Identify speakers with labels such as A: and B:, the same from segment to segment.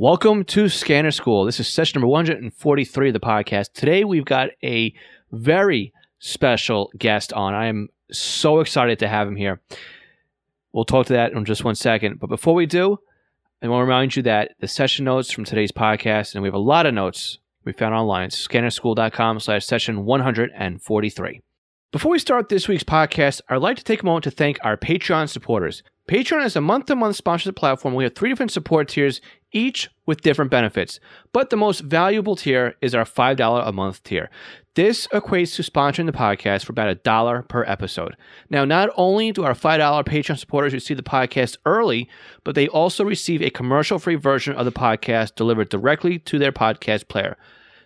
A: Welcome to Scanner School. This is session number 143 of the podcast. Today we've got a very special guest on. I am so excited to have him here. We'll talk to that in just one second. But before we do, I want to remind you that the session notes from today's podcast, and we have a lot of notes we found online, scannerschool.com slash session 143. Before we start this week's podcast, I'd like to take a moment to thank our Patreon supporters. Patreon is a month to month sponsorship platform. We have three different support tiers, each with different benefits. But the most valuable tier is our $5 a month tier. This equates to sponsoring the podcast for about a dollar per episode. Now, not only do our $5 Patreon supporters receive the podcast early, but they also receive a commercial free version of the podcast delivered directly to their podcast player.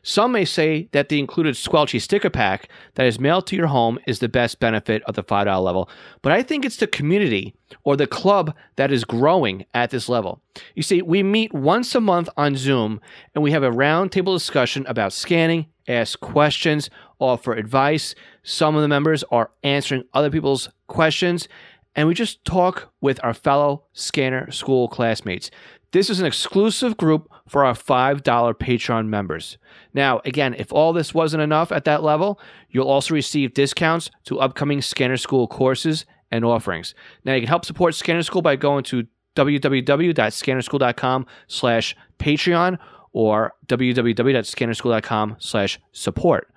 A: Some may say that the included Squelchy sticker pack that is mailed to your home is the best benefit of the $5 level, but I think it's the community or the club that is growing at this level. You see, we meet once a month on Zoom and we have a roundtable discussion about scanning, ask questions, offer advice. Some of the members are answering other people's questions, and we just talk with our fellow scanner school classmates. This is an exclusive group for our $5 Patreon members. Now, again, if all this wasn't enough at that level, you'll also receive discounts to upcoming Scanner School courses and offerings. Now, you can help support Scanner School by going to www.scannerschool.com slash Patreon or www.scannerschool.com slash support.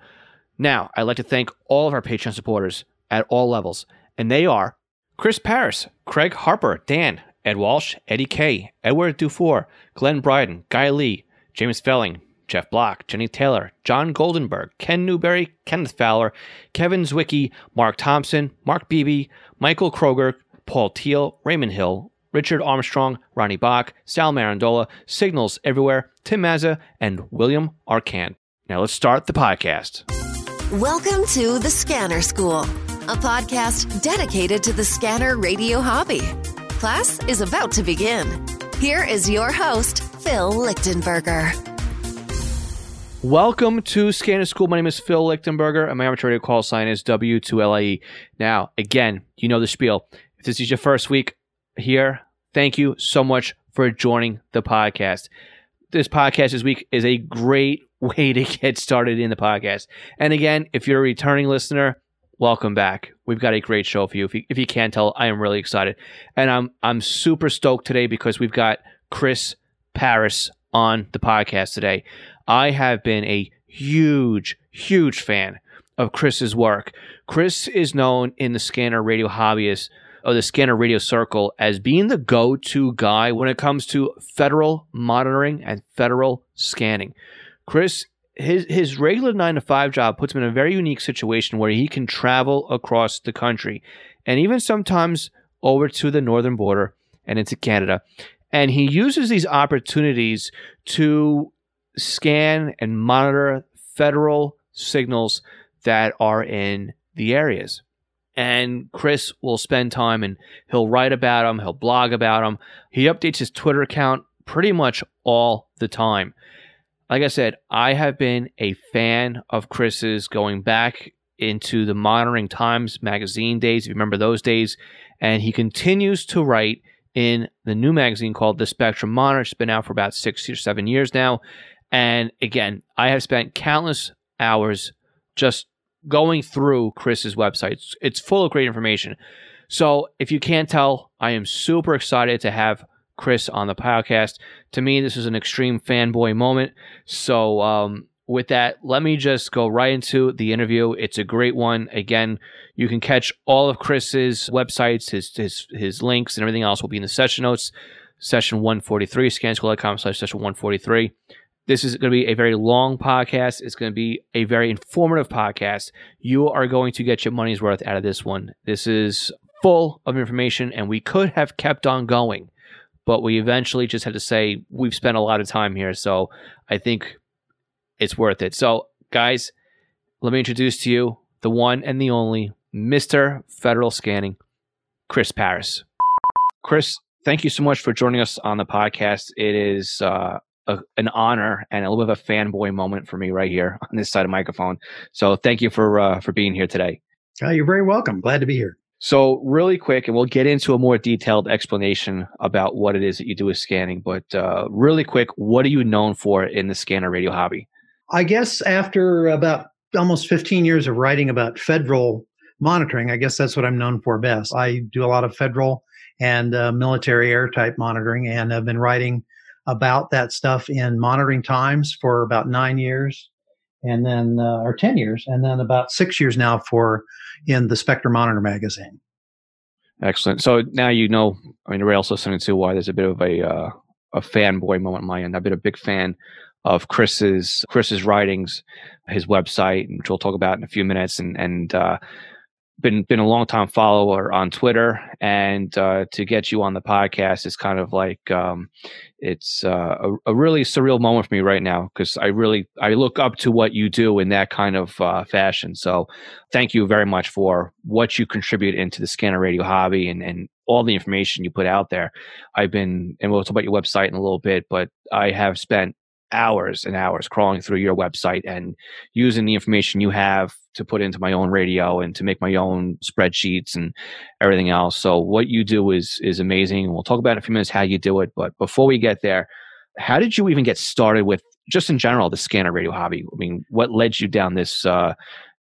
A: Now, I'd like to thank all of our Patreon supporters at all levels, and they are Chris Paris, Craig Harper, Dan, Ed Walsh, Eddie Kay, Edward Dufour, Glenn Bryden, Guy Lee, James Felling, Jeff Block, Jenny Taylor, John Goldenberg, Ken Newberry, Kenneth Fowler, Kevin Zwicky, Mark Thompson, Mark Beebe, Michael Kroger, Paul Teal, Raymond Hill, Richard Armstrong, Ronnie Bach, Sal Marandola, Signals Everywhere, Tim Mazza, and William Arcan. Now let's start the podcast.
B: Welcome to The Scanner School, a podcast dedicated to the scanner radio hobby. Class is about to begin. Here is your host, Phil Lichtenberger.
A: Welcome to Scanner School. My name is Phil Lichtenberger, and my amateur radio call sign is W2LIE. Now, again, you know the spiel. If this is your first week here, thank you so much for joining the podcast. This podcast this week is a great way to get started in the podcast. And again, if you're a returning listener, welcome back. We've got a great show for you. If you, if you can't tell, I am really excited, and I'm I'm super stoked today because we've got Chris Paris on the podcast today. I have been a huge, huge fan of Chris's work. Chris is known in the scanner radio hobbyist or the scanner radio circle as being the go-to guy when it comes to federal monitoring and federal scanning. Chris his his regular nine to five job puts him in a very unique situation where he can travel across the country and even sometimes over to the northern border and into Canada. And he uses these opportunities to scan and monitor federal signals that are in the areas. And Chris will spend time and he'll write about them, he'll blog about them. He updates his Twitter account pretty much all the time like I said, I have been a fan of Chris's going back into the Monitoring Times magazine days, if you remember those days. And he continues to write in the new magazine called The Spectrum Monitor. It's been out for about six or seven years now. And again, I have spent countless hours just going through Chris's website. It's full of great information. So if you can't tell, I am super excited to have Chris on the podcast. To me, this is an extreme fanboy moment. So, um, with that, let me just go right into the interview. It's a great one. Again, you can catch all of Chris's websites, his his his links, and everything else will be in the session notes. Session 143, scanschool.com slash session 143. This is going to be a very long podcast. It's going to be a very informative podcast. You are going to get your money's worth out of this one. This is full of information, and we could have kept on going but we eventually just had to say we've spent a lot of time here, so I think it's worth it. So, guys, let me introduce to you the one and the only Mr. Federal Scanning, Chris Paris. Chris, thank you so much for joining us on the podcast. It is uh, a, an honor and a little bit of a fanboy moment for me right here on this side of microphone. So, thank you for uh, for being here today.
C: Oh, you're very welcome. Glad to be here.
A: So, really quick, and we'll get into a more detailed explanation about what it is that you do with scanning. But uh, really quick, what are you known for in the scanner radio hobby?
C: I guess after about almost 15 years of writing about federal monitoring, I guess that's what I'm known for best. I do a lot of federal and uh, military air type monitoring, and I've been writing about that stuff in Monitoring Times for about nine years, and then uh, or 10 years, and then about six years now for in the Spectrum Monitor magazine.
A: Excellent. So now you know. I mean, everybody else listening to why there's a bit of a uh, a fanboy moment on my end. I've been a big fan of Chris's Chris's writings, his website, which we'll talk about in a few minutes, and and uh, been been a long time follower on Twitter, and uh, to get you on the podcast is kind of like um, it's uh, a, a, really surreal moment for me right now because I really I look up to what you do in that kind of uh, fashion. So thank you very much for what you contribute into the scanner radio hobby and and all the information you put out there. I've been and we'll talk about your website in a little bit, but I have spent hours and hours crawling through your website and using the information you have to put into my own radio and to make my own spreadsheets and everything else. So what you do is is amazing. We'll talk about in a few minutes how you do it. But before we get there, how did you even get started with just in general the scanner radio hobby? I mean, what led you down this uh,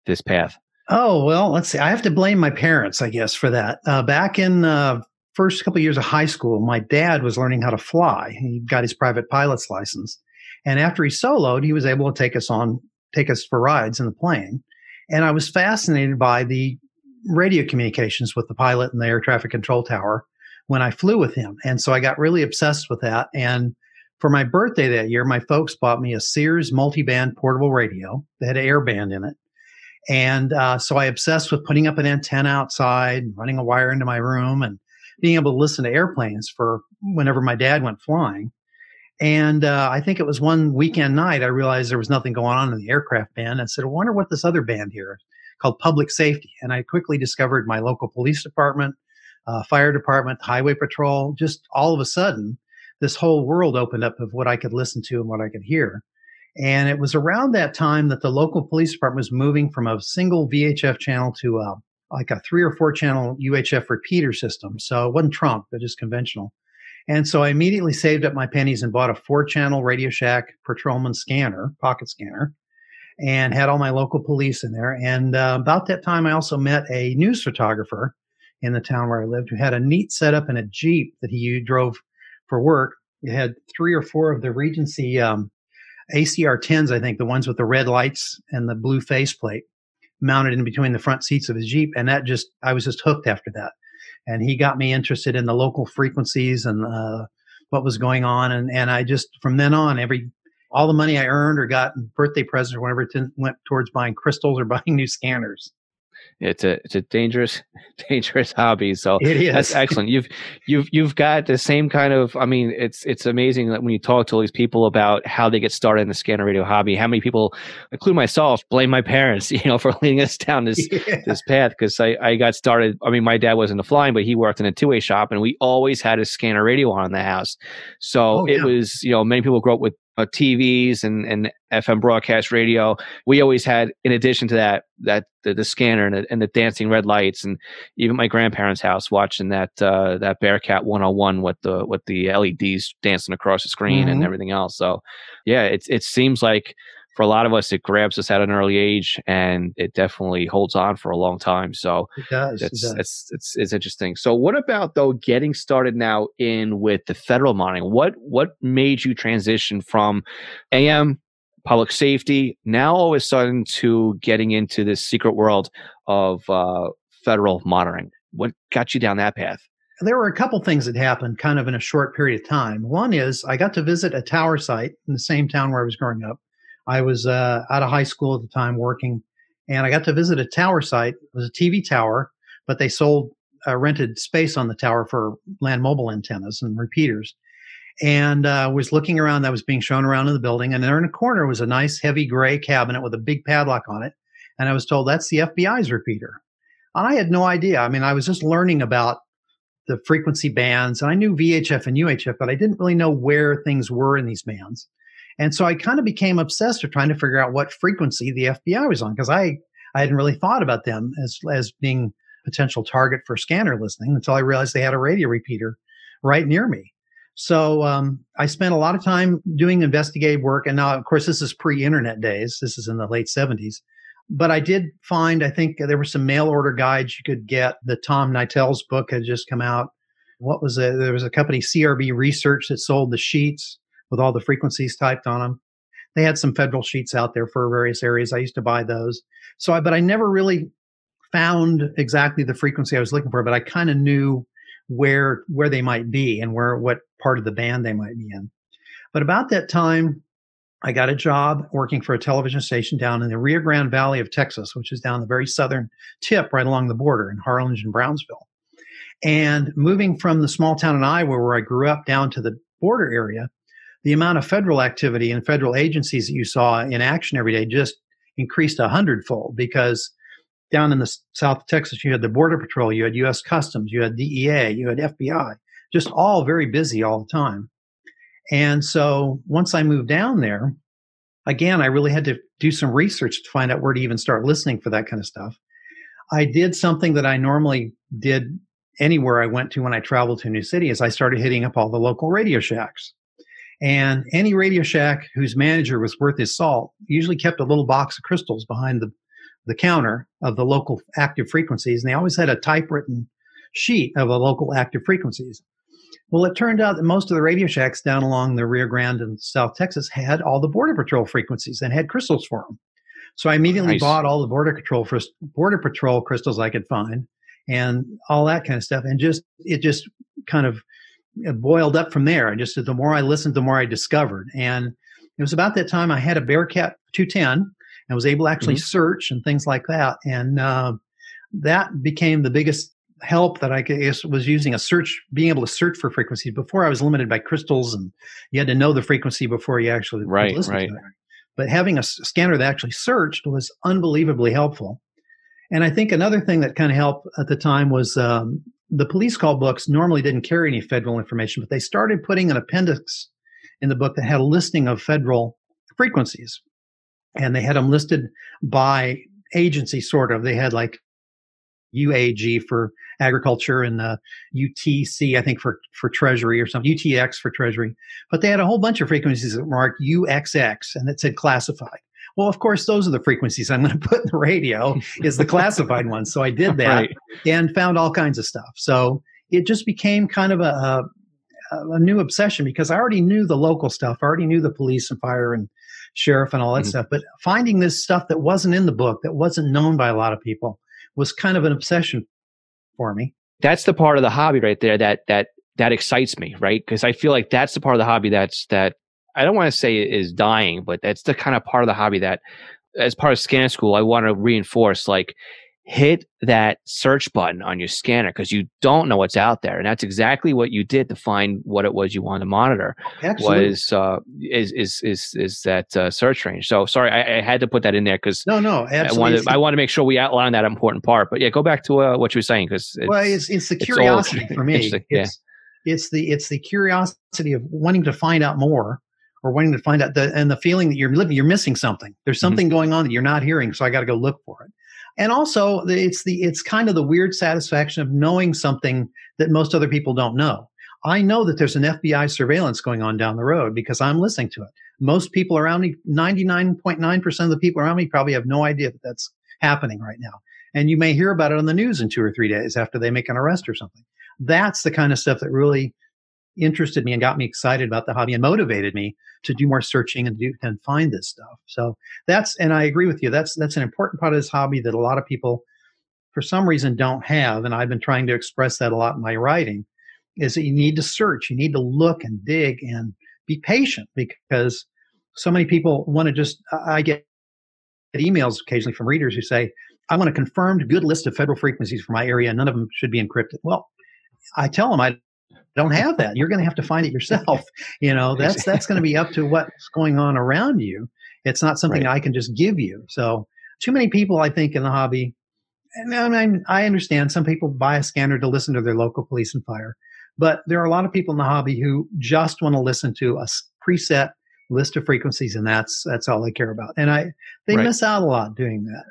A: this path?
C: Oh well, let's see. I have to blame my parents, I guess, for that. Uh, back in uh, first couple of years of high school, my dad was learning how to fly. He got his private pilot's license, and after he soloed, he was able to take us on, take us for rides in the plane. And I was fascinated by the radio communications with the pilot and the air traffic control tower when I flew with him. And so I got really obsessed with that. And for my birthday that year, my folks bought me a Sears multiband portable radio that had an airband in it. And uh, so I obsessed with putting up an antenna outside, running a wire into my room, and being able to listen to airplanes for whenever my dad went flying. And uh, I think it was one weekend night, I realized there was nothing going on in the aircraft band. I said, I wonder what this other band here called Public Safety. And I quickly discovered my local police department, uh, fire department, highway patrol. Just all of a sudden, this whole world opened up of what I could listen to and what I could hear. And it was around that time that the local police department was moving from a single VHF channel to a, uh, like a three or four channel UHF repeater system. So it wasn't trunked, but just conventional. And so I immediately saved up my pennies and bought a four channel Radio Shack Patrolman scanner, pocket scanner, and had all my local police in there. And uh, about that time, I also met a news photographer in the town where I lived who had a neat setup in a Jeep that he drove for work. It had three or four of the Regency um, ACR 10s, I think, the ones with the red lights and the blue faceplate mounted in between the front seats of his Jeep. And that just, I was just hooked after that and he got me interested in the local frequencies and uh, what was going on. And and I just from then on, every all the money I earned or got birthday presents or whatever it went towards buying crystals or buying new scanners
A: it's a it's a dangerous dangerous hobby so
C: it is.
A: that's excellent you've you've you've got the same kind of i mean it's it's amazing that when you talk to all these people about how they get started in the scanner radio hobby how many people including myself blame my parents you know for leading us down this yeah. this path because I, I got started i mean my dad wasn't a flying but he worked in a two-way shop and we always had a scanner radio on in the house so oh, it yeah. was you know many people grew up with uh, TVs and, and FM broadcast radio. We always had, in addition to that, that the, the scanner and the, and the, dancing red lights, and even my grandparents' house watching that uh, that Bearcat 101 with the with the LEDs dancing across the screen mm-hmm. and everything else. So, yeah, it it seems like for a lot of us, it grabs us at an early age, and it definitely holds on for a long time. So
C: it does.
A: It's
C: it does.
A: It's, it's it's interesting. So what about though getting started now in with the federal monitoring? What what made you transition from AM public safety now all of a sudden to getting into this secret world of uh, federal monitoring? What got you down that path?
C: there were a couple things that happened kind of in a short period of time. One is I got to visit a tower site in the same town where I was growing up. I was uh, out of high school at the time working, and I got to visit a tower site. It was a TV tower, but they sold uh, rented space on the tower for land mobile antennas and repeaters. And uh, was looking around. That was being shown around in the building, and there in a corner was a nice heavy gray cabinet with a big padlock on it. And I was told that's the FBI's repeater. And I had no idea. I mean, I was just learning about the frequency bands, and I knew VHF and UHF, but I didn't really know where things were in these bands. And so I kind of became obsessed with trying to figure out what frequency the FBI was on because I, I hadn't really thought about them as, as being a potential target for scanner listening until I realized they had a radio repeater right near me. So um, I spent a lot of time doing investigative work. And now, of course, this is pre internet days. This is in the late 70s. But I did find, I think there were some mail order guides you could get. The Tom Kneitel's book had just come out. What was it? There was a company, CRB Research, that sold the sheets with all the frequencies typed on them. They had some federal sheets out there for various areas. I used to buy those. So I, but I never really found exactly the frequency I was looking for, but I kind of knew where where they might be and where what part of the band they might be in. But about that time, I got a job working for a television station down in the Rio Grande Valley of Texas, which is down the very southern tip right along the border in Harlingen and Brownsville. And moving from the small town in Iowa where I grew up down to the border area, the amount of federal activity and federal agencies that you saw in action every day just increased a hundredfold because down in the south of Texas, you had the Border Patrol, you had U.S. Customs, you had DEA, you had FBI, just all very busy all the time. And so once I moved down there, again, I really had to do some research to find out where to even start listening for that kind of stuff. I did something that I normally did anywhere I went to when I traveled to a new city is I started hitting up all the local radio shacks. And any Radio Shack whose manager was worth his salt usually kept a little box of crystals behind the, the counter of the local active frequencies. And they always had a typewritten sheet of the local active frequencies. Well, it turned out that most of the Radio Shacks down along the Rio Grande and South Texas had all the Border Patrol frequencies and had crystals for them. So I immediately nice. bought all the Border Patrol for Border Patrol crystals I could find and all that kind of stuff. And just, it just kind of boiled up from there. I just the more I listened, the more I discovered. And it was about that time I had a Bearcat 210 and was able to actually mm-hmm. search and things like that. And uh, that became the biggest help that I guess was using a search, being able to search for frequencies. Before I was limited by crystals, and you had to know the frequency before you actually
A: right, right. to it.
C: But having a scanner that actually searched was unbelievably helpful. And I think another thing that kind of helped at the time was um, the police call books normally didn't carry any federal information, but they started putting an appendix in the book that had a listing of federal frequencies. And they had them listed by agency, sort of. They had like UAG for agriculture and uh, UTC, I think, for, for treasury or something, UTX for treasury. But they had a whole bunch of frequencies that marked UXX and it said classified. Well, of course, those are the frequencies I'm going to put in the radio is the classified ones. So I did that right. and found all kinds of stuff. So it just became kind of a, a, a, new obsession because I already knew the local stuff. I already knew the police and fire and sheriff and all that mm-hmm. stuff. But finding this stuff that wasn't in the book, that wasn't known by a lot of people, was kind of an obsession for me.
A: That's the part of the hobby right there that that that excites me, right? Because I feel like that's the part of the hobby that's that I don't want to say is dying, but that's the kind of part of the hobby that, as part of scan school, I want to reinforce. Like, hit that search button on your scanner because you don't know what's out there, and that's exactly what you did to find what it was you wanted to monitor.
C: Absolutely.
A: Was uh, is is is is that uh, search range? So sorry, I, I, had to put that in there because
C: no, no,
A: absolutely. I wanted I want to make sure we outline that important part. But yeah, go back to uh, what you were saying because
C: well, it's it's the curiosity for me. It's, yeah. it's the it's the curiosity of wanting to find out more or wanting to find out the and the feeling that you're living you're missing something. There's mm-hmm. something mm-hmm. going on that you're not hearing so i got to go look for it. And also it's the it's kind of the weird satisfaction of knowing something that most other people don't know. I know that there's an fbi surveillance going on down the road because i'm listening to it. Most people around me 99.9% of the people around me probably have no idea that that's happening right now. And you may hear about it on the news in two or three days after they make an arrest or something. That's the kind of stuff that really interested me and got me excited about the hobby and motivated me to do more searching and do and find this stuff. So that's and I agree with you. That's that's an important part of this hobby that a lot of people for some reason don't have and I've been trying to express that a lot in my writing is that you need to search, you need to look and dig and be patient because so many people want to just I get emails occasionally from readers who say I want a confirmed good list of federal frequencies for my area. and None of them should be encrypted. Well, I tell them I don't have that. You're going to have to find it yourself. You know, that's that's going to be up to what's going on around you. It's not something right. I can just give you. So, too many people, I think, in the hobby. And I, mean, I understand some people buy a scanner to listen to their local police and fire, but there are a lot of people in the hobby who just want to listen to a preset list of frequencies, and that's that's all they care about. And I they right. miss out a lot doing that.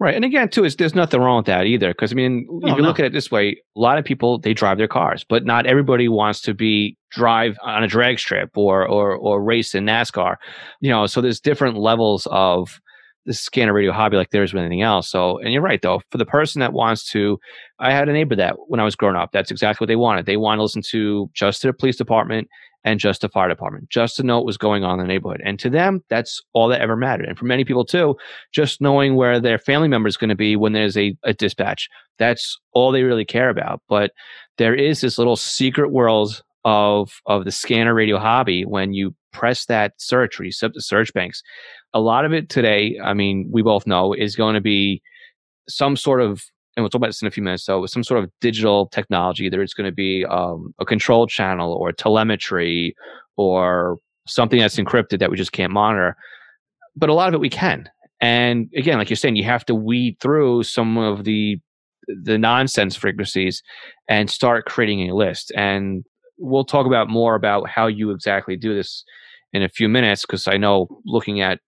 A: Right. And again, too, is there's nothing wrong with that either. Because I mean,
C: Oh,
A: if you
C: no.
A: look at it this way, a lot of people they drive their cars, but not everybody wants to be drive on a drag strip or or or race in NASCAR. You know, so there's different levels of the scanner radio hobby like there's with anything else. So and you're right though, for the person that wants to I had a neighbor that when I was growing up, that's exactly what they wanted. They wanted to listen to just to the police department and just the fire department, just to know what was going on in the neighborhood. And to them, that's all that ever mattered. And for many people too, just knowing where their family member is going to be when there's a, a dispatch. That's all they really care about. But there is this little secret world of of the scanner radio hobby when you press that search or you set the search banks. A lot of it today, I mean, we both know, is going to be some sort of and we'll talk about this in a few minutes. So, some sort of digital technology, either it's going to be um, a control channel or telemetry or something that's encrypted that we just can't monitor. But a lot of it we can. And again, like you're saying, you have to weed through some of the the nonsense frequencies and start creating a list. And we'll talk about more about how you exactly do this in a few minutes because I know looking at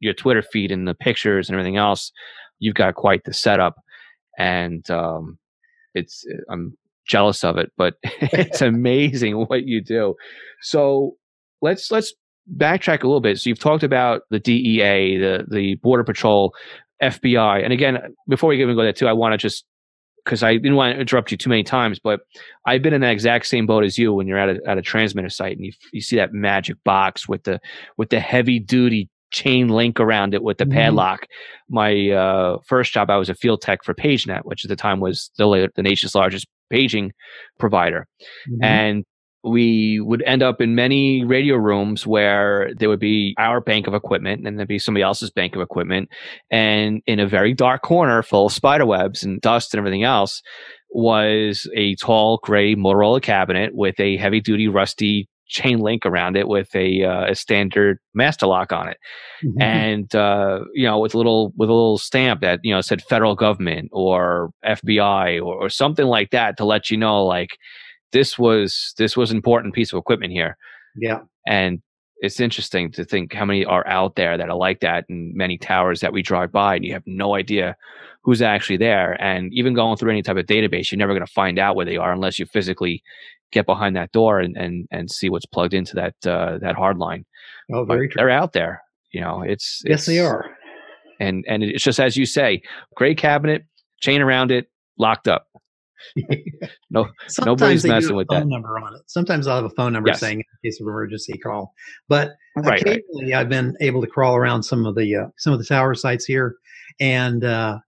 A: your Twitter feed and the pictures and everything else, you've got quite the setup and um, it's I'm jealous of it, but it's amazing what you do. So let's let's backtrack a little bit. So you've talked about the DEA, the the Border Patrol, FBI, and again, before we even go there too, I want to just because I didn't want to interrupt you too many times, but I've been in that exact same boat as you when you're at a at a transmitter site and you you see that magic box with the with the heavy duty chain link around it with the
C: Mhm.
A: padlock. My uh, first job, I was a field tech for PageNet, which at the time was the, the nation's largest paging provider.
C: Mhm.
A: And we would end up in many radio rooms where there would be our bank of equipment and there'd be somebody else's bank of equipment. And in a very dark corner full of spider webs and dust and everything else was a tall gray Motorola cabinet with a heavy duty rusty chain link around it with a, uh, a standard master lock on it
C: Mhm.
A: and uh, you know with a little with a little stamp that you know said federal government or FBI or, or something like that to let you know like this was this was an important piece of equipment here
C: yeah.
A: and it's interesting to think how many are out there that are like that and many towers that we drive by and you have no idea who's actually there and even going through any type of database you're never going to find out where they are unless you physically get behind that door and and, and see what's plugged into that uh, that hard line
C: Oh,
A: But
C: very true.
A: they're out there you know it's
C: Yes, they are.
A: and and it's just as you say gray cabinet chain around it locked up No-
C: Sometimes
A: nobody's messing with
C: phone
A: that.
C: number on it. Sometimes I'll have a phone number
A: Yes.
C: saying in case of emergency call. But
A: right right
C: occasionally I've been able to crawl around some of the uh, some of the tower sites here, and uh,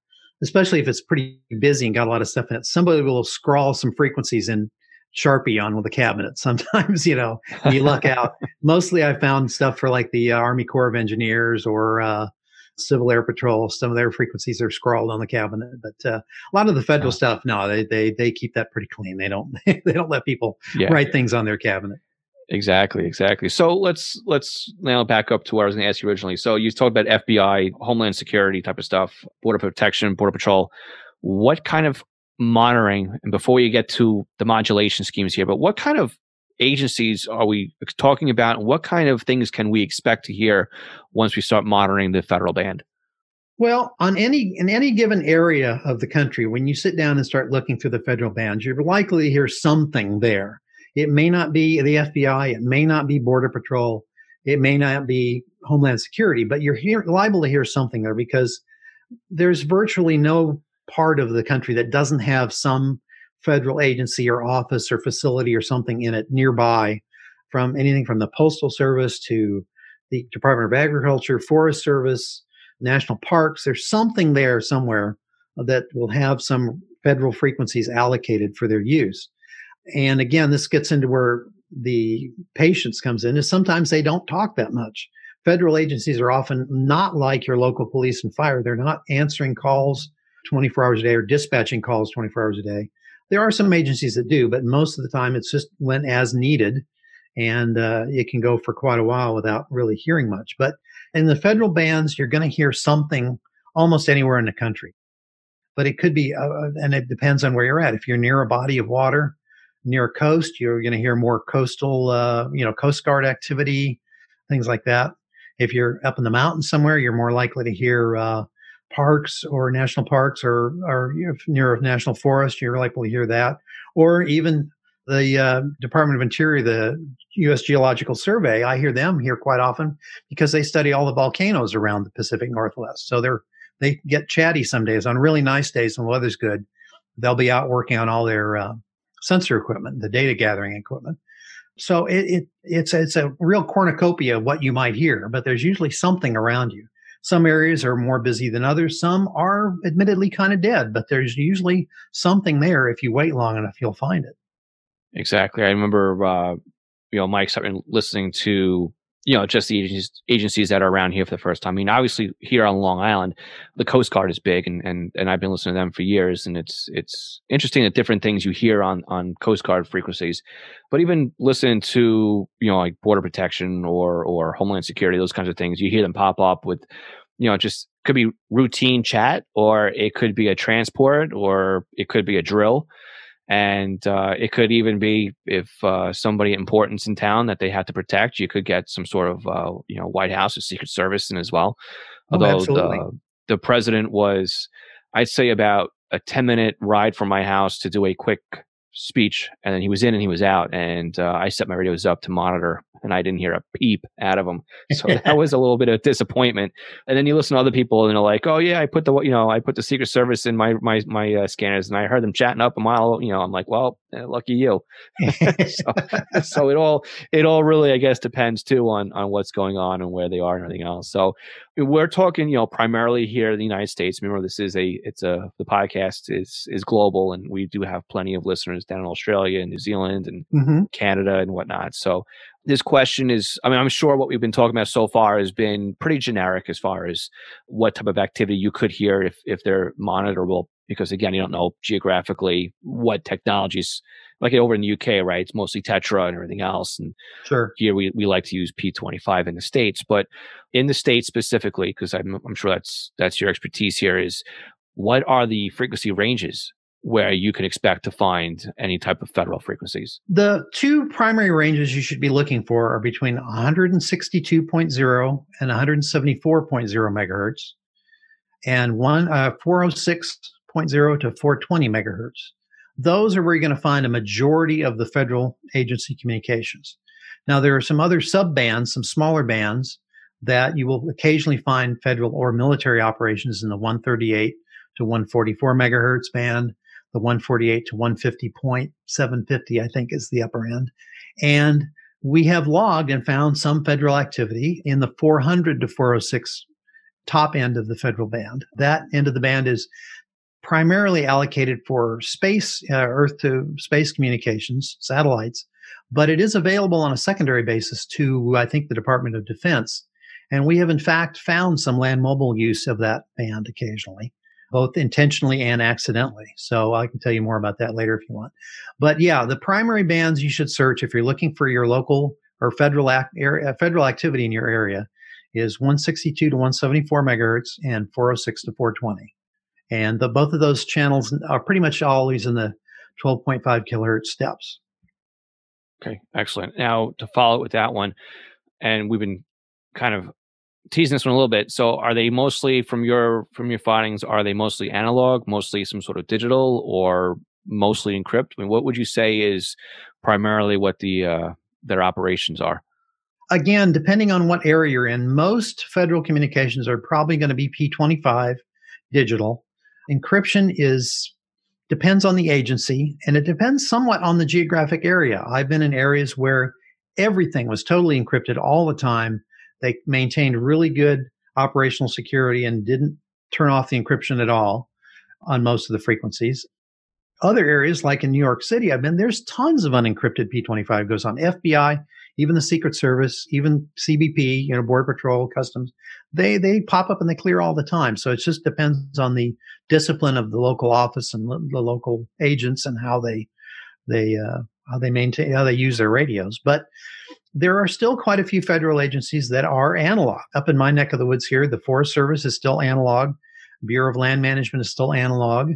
C: especially if it's pretty busy and got a lot of stuff in it, somebody will scrawl some frequencies in Sharpie on with a cabinet. Sometimes you know you luck out. Mostly I found stuff for like the uh, Army Corps of Engineers or uh, Civil Air Patrol. Some of their frequencies are scrawled on the cabinet, but uh, a lot of the federal
A: Oh.
C: stuff, no, they they they keep that pretty clean. They don't they don't let people
A: yeah
C: write things on their cabinet.
A: exactly exactly so let's let's now back up to what i was going to ask you originally so you talked about fbi homeland security type of stuff border protection border patrol what kind of monitoring and before you get to the modulation schemes here but what kind of agencies are we talking about what kind of things can we expect to hear once we start monitoring the federal band
C: Well, on any in any given area of the country, when you sit down and start looking through the federal bands, you're likely to hear something there. It may not be the FBI, it may not be Border Patrol, it may not be Homeland Security, but you're here, liable to hear something there because there's virtually no part of the country that doesn't have some federal agency or office or facility or something in it nearby, from anything from the Postal Service to the Department of Agriculture, Forest Service, national parks. There's something there somewhere that will have some federal frequencies allocated for their use. And again, this gets into where the patience comes in is sometimes they don't talk that much. Federal agencies are often not like your local police and fire. They're not answering calls 24 hours a day or dispatching calls 24 hours a day. There are some agencies that do, but most of the time it's just when as needed. And uh, it can go for quite a while without really hearing much. But in the federal bands, you're going to hear something almost anywhere in the country. But it could be, uh, and it depends on where you're at. If you're near a body of water, near a coast, you're going to hear more coastal, uh, you know, Coast Guard activity, things like that. If you're up in the mountains somewhere, you're more likely to hear uh, parks or national parks or, near a national forest, you're likely to hear that. Or even the uh, Department of Interior, the U.S. Geological Survey, I hear them here quite often because they study all the volcanoes around the Pacific Northwest. So they're they get chatty some days. On really nice days when the weather's good, they'll be out working on all their uh, sensor equipment, the data gathering equipment. So it, it it's it's a real cornucopia of what you might hear, but there's usually something around you. Some areas are more busy than others. Some are admittedly kind of dead, but there's usually something there. If you wait long enough, you'll find it.
A: Exactly. I remember, uh, you know, Mike started listening to, you know, just the agencies, agencies that are around here for the first time. I mean, obviously here on Long Island, the Coast Guard is big, and and and I've been listening to them for years, and it's it's interesting the different things you hear on on Coast Guard frequencies, but even listening to you know like border protection or or Homeland Security, those kinds of things, you hear them pop up with, you know, just could be routine chat, or it could be a transport, or it could be a drill and uh, it could even be if uh, somebody important's in town that they had to protect you could get some sort of uh, you know white house or secret service in as well.
C: Oh, although oh,
A: the, the president was i'd say about a 10 minute ride from my house to do a quick speech and then he was in and he was out and uh, i set my radios up to monitor and i didn't hear a peep out of him. So that was a little bit of disappointment. And then you listen to other people and they're like oh yeah i put the you know i put the secret service in my my my uh, scanners and i heard them chatting up a mile you know. I'm like well eh, lucky you. So, so it all it all really i guess depends too on on what's going on and where they are and everything else. So we're talking you know primarily here in the united states. Remember this is a it's a the podcast is is global and we do have plenty of listeners down in australia and new zealand and mm-hmm. canada and whatnot so this question is i mean i'm sure what we've been talking about so far has been pretty generic as far as what type of activity you could hear if if they're monitorable because again you don't know geographically what technologies like over in the UK, right? It's mostly Tetra and everything else. And
C: sure,
A: here we, we like to use P25 in the states, but in the states specifically, because I'm I'm sure that's that's your expertise here. Is what are the frequency ranges where you can expect to find any type of federal frequencies?
C: The two primary ranges you should be looking for are between 162.0 and 174.0 megahertz, and one uh, 406.0 to 420 megahertz. Those are where you're going to find a majority of the federal agency communications. Now, there are some other sub bands, some smaller bands that you will occasionally find federal or military operations in the 138 to 144 megahertz band, the 148 to 150.750, I think is the upper end. And we have logged and found some federal activity in the 400 to 406 top end of the federal band. That end of the band is primarily allocated for space, uh, Earth to space communications, satellites, but it is available on a secondary basis to, I think, the Department of Defense. And we have, in fact, found some land mobile use of that band occasionally, both intentionally and accidentally. So I can tell you more about that later if you want. But yeah, the primary bands you should search if you're looking for your local or federal area, uh, federal activity in your area is 162 to 174 megahertz and 406 to 420. And the, both of those channels are pretty much always in the 12.5 kilohertz steps.
A: Okay, excellent. Now to follow it with that one, and we've been kind of teasing this one a little bit. So are they mostly from your from your findings, are they mostly analog, mostly some sort of digital, or mostly encrypt? I mean, what would you say is primarily what the uh, their operations are?
C: Again, depending on what area you're in, most federal communications are probably going to be P25 digital Encryption is depends on the agency and it depends somewhat on the geographic area. I've been in areas where everything was totally encrypted all the time. They maintained really good operational security and didn't turn off the encryption at all on most of the frequencies. Other areas, like in New York City, I've been, there's tons of unencrypted P25 goes on. FBI even the Secret Service, even CBP, you know, Border Patrol, Customs, they they pop up and they clear all the time. So it just depends on the discipline of the local office and the local agents and how they they uh, how they maintain how they use their radios. But there are still quite a few federal agencies that are analog. Up in my neck of the woods here, the Forest Service is still analog. Bureau of Land Management is still analog.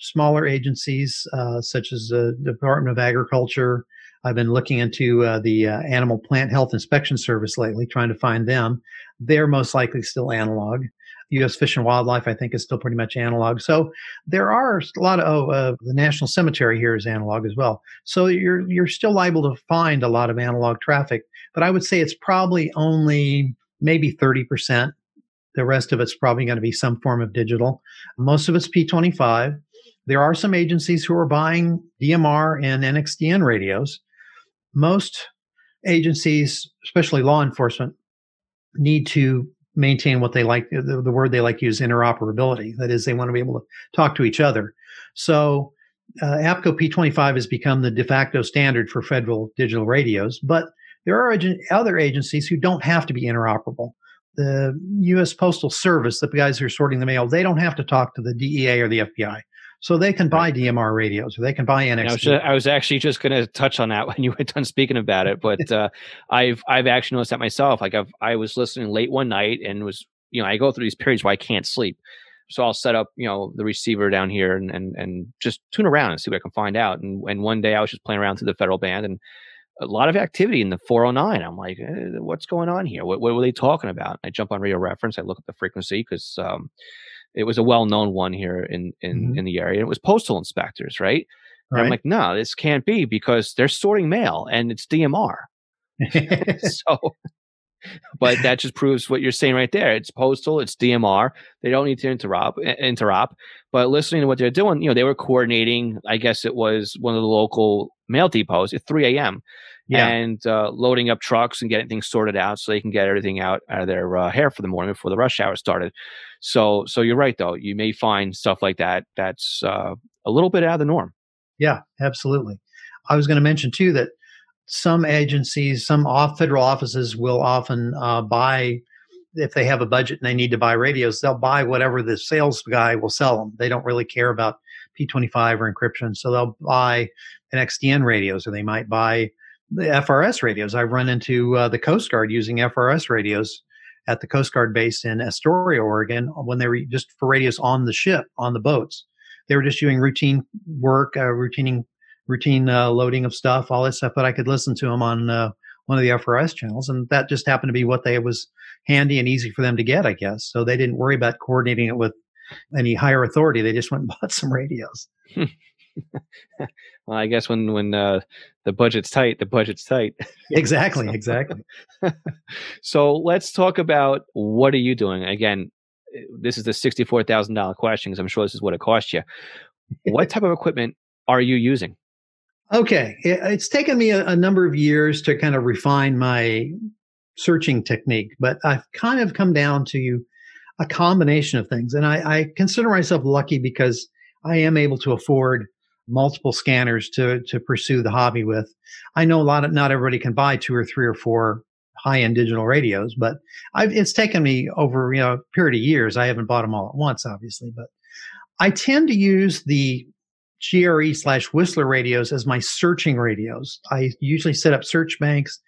C: Smaller agencies uh, such as the Department of Agriculture, I've been looking into uh, the uh, Animal Plant Health Inspection Service lately, trying to find them. They're most likely still analog. U.S. Fish and Wildlife, I think, is still pretty much analog. So there are a lot of oh, uh, the National Cemetery here is analog as well. So you're you're still liable to find a lot of analog traffic, but I would say it's probably only maybe thirty percent. The rest of it's probably going to be some form of digital. Most of it's P25. There are some agencies who are buying DMR and NXDN radios. Most agencies, especially law enforcement, need to maintain what they like. The, the, word they like to use interoperability. That is, they want to be able to talk to each other. So, uh, APCO P25 has become the de facto standard for federal digital radios, but there are other agencies who don't have to be interoperable. The U.S. Postal Service, the guys who are sorting the mail, they don't have to talk to the DEA or the FBI. So they can buy DMR radios or they can buy NXT.
A: I was, just, I was actually just going to touch on that when you were done speaking about it, but uh, I've I've actually noticed that myself. Like I've I was listening late one night and was you know I go through these periods where I can't sleep, so I'll set up you know the receiver down here and and and just tune around and see what I can find out. And and one day I was just playing around through the federal band and a lot of activity in the 409. I'm like, eh, what's going on here? What, what were they talking about? I jump on radio reference. I look at the frequency because um, it was a well-known one here in in, mm-hmm. in the area. It was postal inspectors, right? right. I'm like, no, this can't be because they're sorting mail and it's DMR. so, but that just proves what you're saying right there. It's postal, it's DMR. They don't need to interrupt. Interrupt. But listening to what they're doing, you know, they were coordinating. I guess it was one of the local mail depots at 3 a.m. Yeah. and uh, loading up trucks and getting things sorted out so they can get everything out, out of their uh, hair for the morning before the rush hour started. So, so you're right though. You may find stuff like that that's uh, a little bit out of the norm.
C: Yeah, absolutely. I was going to mention too that some agencies, some off federal offices will often uh, buy if they have a budget and they need to buy radios, they'll buy whatever the sales guy will sell them. They don't really care about P25 or encryption, so they'll buy NXDN radios, or they might buy the FRS radios. I've run into uh, the Coast Guard using FRS radios at the Coast Guard base in Astoria, Oregon, when they were just for radios on the ship, on the boats. They were just doing routine work, uh, routine routine uh, loading of stuff, all this stuff. But I could listen to them on uh, one of the FRS channels, and that just happened to be what they was handy and easy for them to get, I guess. So they didn't worry about coordinating it with any higher authority. They just went and bought some radios.
A: well, I guess when when uh, the budget's tight, the budget's tight.
C: exactly, exactly.
A: so let's talk about what are you doing? Again, this is the sixty-four thousand dollar question because I'm sure this is what it cost you. What type of equipment are you using?
C: Okay, it's taken me a, a number of years to kind of refine my searching technique, but I've kind of come down to a combination of things, and I, I consider myself lucky because I am able to afford multiple scanners to to pursue the hobby with. I know a lot of not everybody can buy two or three or four high-end digital radios, but I've, it's taken me over you know a period of years. I haven't bought them all at once, obviously, but I tend to use the GRE slash Whistler radios as my searching radios. I usually set up search banks,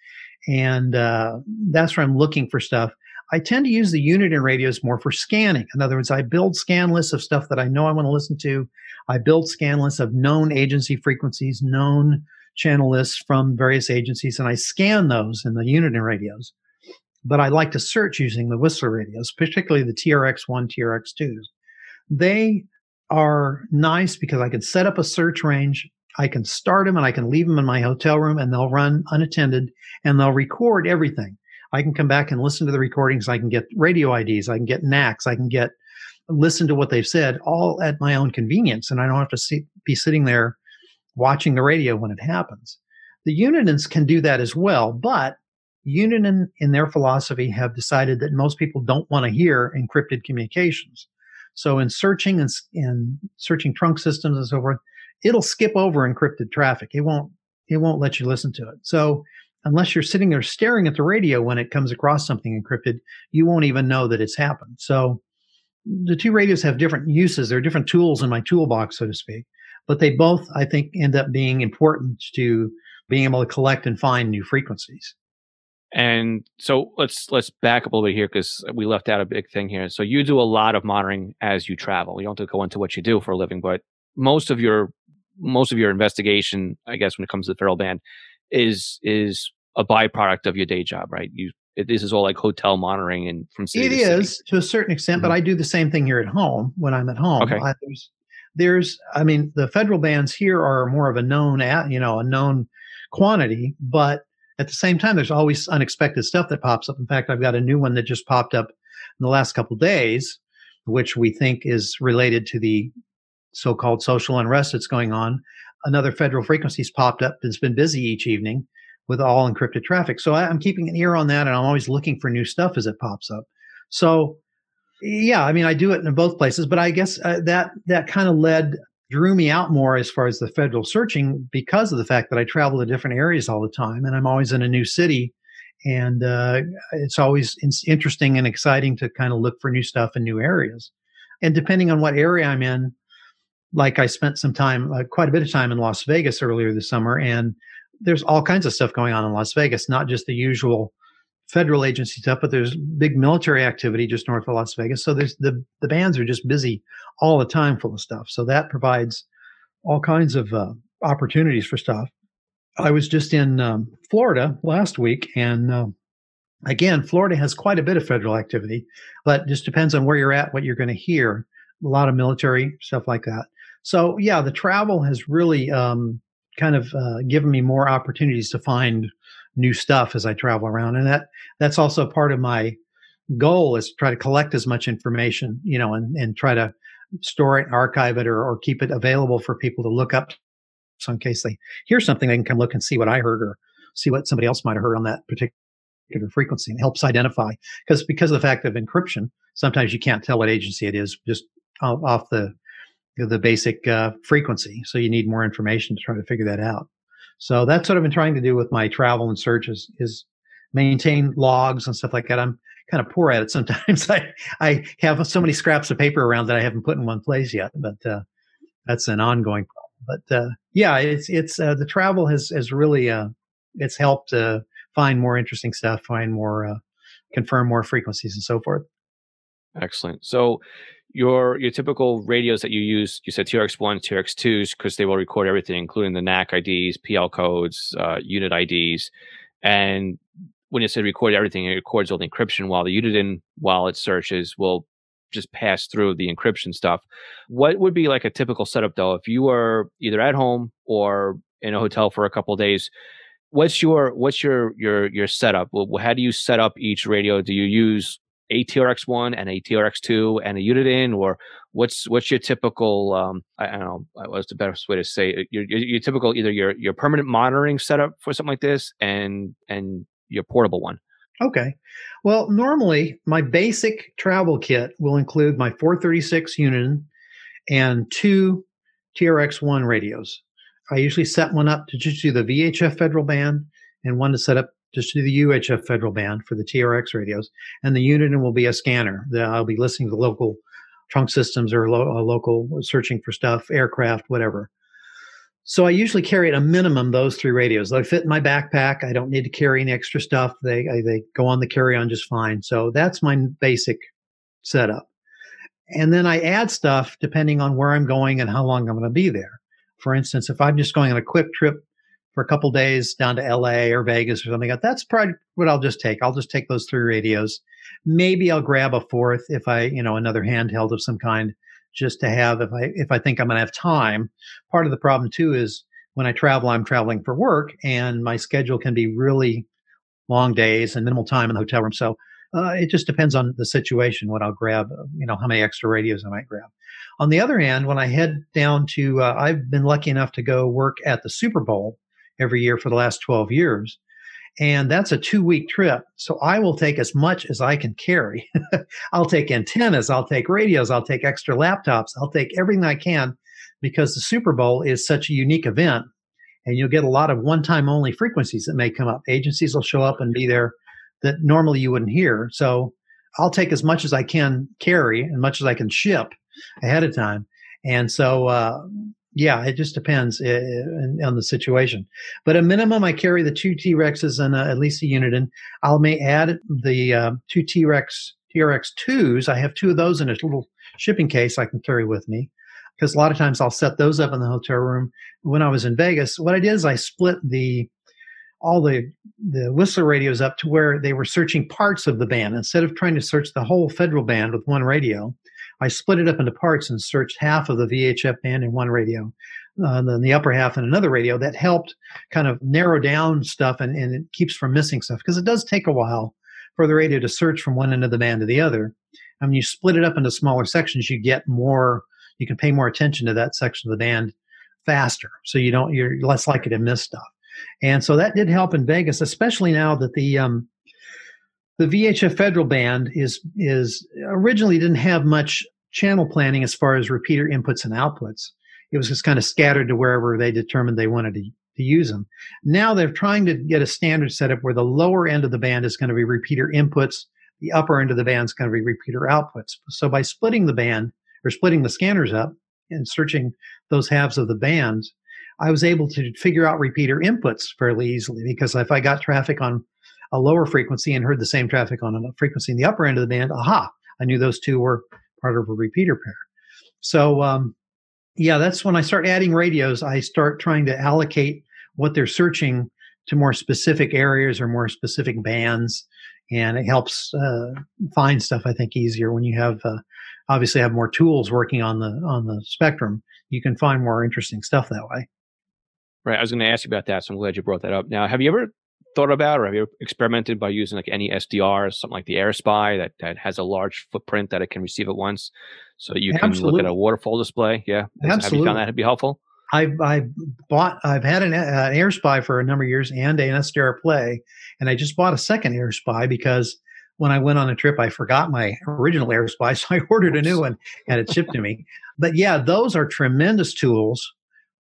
C: and uh, that's where I'm looking for stuff. I tend to use the Uniden radios more for scanning. In other words, I build scan lists of stuff that I know I want to listen to. I build scan lists of known agency frequencies, known channel lists from various agencies, and I scan those in the Uniden radios. But I like to search using the Whistler radios, particularly the TRX1, TRX2s. They are nice because I can set up a search range. I can start them and I can leave them in my hotel room and they'll run unattended and they'll record everything. I can come back and listen to the recordings. I can get radio IDs. I can get NACs. I can get listen to what they've said all at my own convenience. And I don't have to see, be sitting there watching the radio when it happens. The Unidens can do that as well, but Uniden in their philosophy have decided that most people don't want to hear encrypted communications. So in searching and, in searching trunk systems and so forth, it'll skip over encrypted traffic. It won't it won't let you listen to it. So unless you're sitting there staring at the radio when it comes across something encrypted, you won't even know that it's happened. So the two radios have different uses. They're different tools in my toolbox, so to speak. But they both, I think, end up being important to being able to collect and find new frequencies.
A: And so let's let's back up a little bit here because we left out a big thing here. So you do a lot of monitoring as you travel. You don't have to go into what you do for a living, but most of your most of your investigation, I guess, when it comes to the federal band, is is a byproduct of your day job, right? You it, this is all like hotel monitoring and from city
C: It
A: to
C: is
A: city.
C: to a certain extent, but
A: Mhm.
C: I do the same thing here at home when I'm at home.
A: Okay.
C: I, there's, there's, I mean, the federal bands here are more of a known, at, you know, a known quantity, but at the same time, there's always unexpected stuff that pops up. In fact, I've got a new one that just popped up in the last couple days, which we think is related to the so-called social unrest that's going on. Another federal frequency's popped up that's been busy each evening with all encrypted traffic. So I, I'm keeping an ear on that, and I'm always looking for new stuff as it pops up. So yeah, I mean, I do it in both places, but I guess uh, that that kind of led drew me out more as far as the federal searching because of the fact that I travel to different areas all the time, and I'm always in a new city, and uh, it's always in- interesting and exciting to kind of look for new stuff in new areas. And depending on what area I'm in, like I spent some time, uh, quite a bit of time in Las Vegas earlier this summer, and there's all kinds of stuff going on in Las Vegas, not just the usual federal agency stuff, but there's big military activity just north of Las Vegas. So there's the the bands are just busy all the time full of stuff. So that provides all kinds of uh, opportunities for stuff. I was just in um, Florida last week, and uh, again, Florida has quite a bit of federal activity, but just depends on where you're at, what you're going to hear. A lot of military stuff like that. So yeah, the travel has really um, kind of uh, given me more opportunities to find new stuff as I travel around, and that that's also part of my goal is to try to collect as much information, you know, and and try to store it, archive it, or or keep it available for people to look up. So in case they hear something, they can come look and see what I heard or see what somebody else might have heard on that particular frequency, and helps identify because because of the fact of encryption, sometimes you can't tell what agency it is just off, the the basic uh, frequency. So you need more information to try to figure that out. So that's what I've been trying to do with my travel and searches is maintain logs and stuff like that. I'm kind of poor at it sometimes. I I have so many scraps of paper around that I haven't put in one place yet, but uh, that's an ongoing problem. But uh, yeah, it's it's uh, the travel has has really uh, it's helped uh, find more interesting stuff, find more uh, confirm more frequencies and so forth.
A: Excellent. So your your typical radios that you use, you said TRX1, TRX2s, because they will record everything, including the NAC IDs, PL codes, uh, unit IDs. And when you say record everything, it records all the encryption while the unit in while it searches, will just pass through the encryption stuff. What would be like a typical setup though, if you were either at home or in a hotel for a couple days? What's your what's your your your setup? How do you set up each radio? Do you use a TRX1 and a TRX2 and a Uniden, or what's what's your typical? Um, I, I don't know what's the best way to say it. Your, your, your typical either your your permanent monitoring setup for something like this, and and your portable one.
C: Okay. Well, normally my basic travel kit will include my 436 Uniden and two TRX1 radios. I usually set one up to just do the VHF federal band and one to set up to the UHF federal band for the TRX radios. And the Uniden will be a scanner that I'll be listening to local trunk systems or lo- uh, local searching for stuff, aircraft, whatever. So I usually carry at a minimum those three radios. They fit in my backpack. I don't need to carry any extra stuff. They I, they go on the carry on just fine. So that's my basic setup. And then I add stuff depending on where I'm going and how long I'm going to be there. For instance, if I'm just going on a quick trip for a couple days down to LA or Vegas or something, like that. that's probably what I'll just take. I'll just take those three radios. Maybe I'll grab a fourth if I, you know, another handheld of some kind just to have if I if I think I'm going to have time. Part of the problem too is when I travel, I'm traveling for work, and my schedule can be really long days and minimal time in the hotel room. So uh, it just depends on the situation what I'll grab. uh, You know how many extra radios I might grab. On the other hand, when I head down to, uh, I've been lucky enough to go work at the Super Bowl every year for the last 12 years. And that's a two week trip. So I will take as much as I can carry. I'll take antennas, I'll take radios, I'll take extra laptops, I'll take everything I can because the Super Bowl is such a unique event. And you'll get a lot of one time only frequencies that may come up. Agencies will show up and be there that normally you wouldn't hear. So I'll take as much as I can carry and much as I can ship ahead of time. And so, uh, yeah, it just depends uh, on the situation. But a minimum, I carry the two T Rexes and at least a Uniden. I'll may add the uh, two T Rex TRX twos. I have two of those in a little shipping case I can carry with me because a lot of times I'll set those up in the hotel room. When I was in Vegas, what I did is I split the all the the Whistler radios up to where they were searching parts of the band instead of trying to search the whole federal band with one radio. I split it up into parts and searched half of the VHF band in one radio, uh, then the upper half in another radio. That helped kind of narrow down stuff and, and it keeps from missing stuff because it does take a while for the radio to search from one end of the band to the other. And when you split it up into smaller sections, you get more, you can pay more attention to that section of the band faster. So you don't, you're less likely to miss stuff. And so that did help in Vegas, especially now that the, um, the VHF federal band is is originally didn't have much channel planning as far as repeater inputs and outputs. It was just kind of scattered to wherever they determined they wanted to, to use them. Now they're trying to get a standard setup where the lower end of the band is going to be repeater inputs, the upper end of the band is going to be repeater outputs. So by splitting the band or splitting the scanners up and searching those halves of the bands, I was able to figure out repeater inputs fairly easily because if I got traffic on a lower frequency and heard the same traffic on a frequency in the upper end of the band, aha, I knew those two were part of a repeater pair. So, um, yeah, that's when I start adding radios. I start trying to allocate what they're searching to more specific areas or more specific bands, and it helps uh, find stuff. I think easier when you have uh, obviously have more tools working on the on the spectrum. You can find more interesting stuff that way.
A: Right. I was going to ask you about that, so I'm glad you brought that up. Now, have you ever thought about or have you experimented by using like any SDR, something like the AirSpy that, that has a large footprint that it can receive at once? So you can Absolutely. look at a waterfall display. Yeah.
C: Absolutely.
A: Have you found that to be helpful?
C: I've, I've bought, I've had an, uh, an AirSpy for a number of years and an SDR Play, and I just bought a second AirSpy because when I went on a trip, I forgot my original AirSpy, so I ordered a new one and it shipped to me. But yeah, those are tremendous tools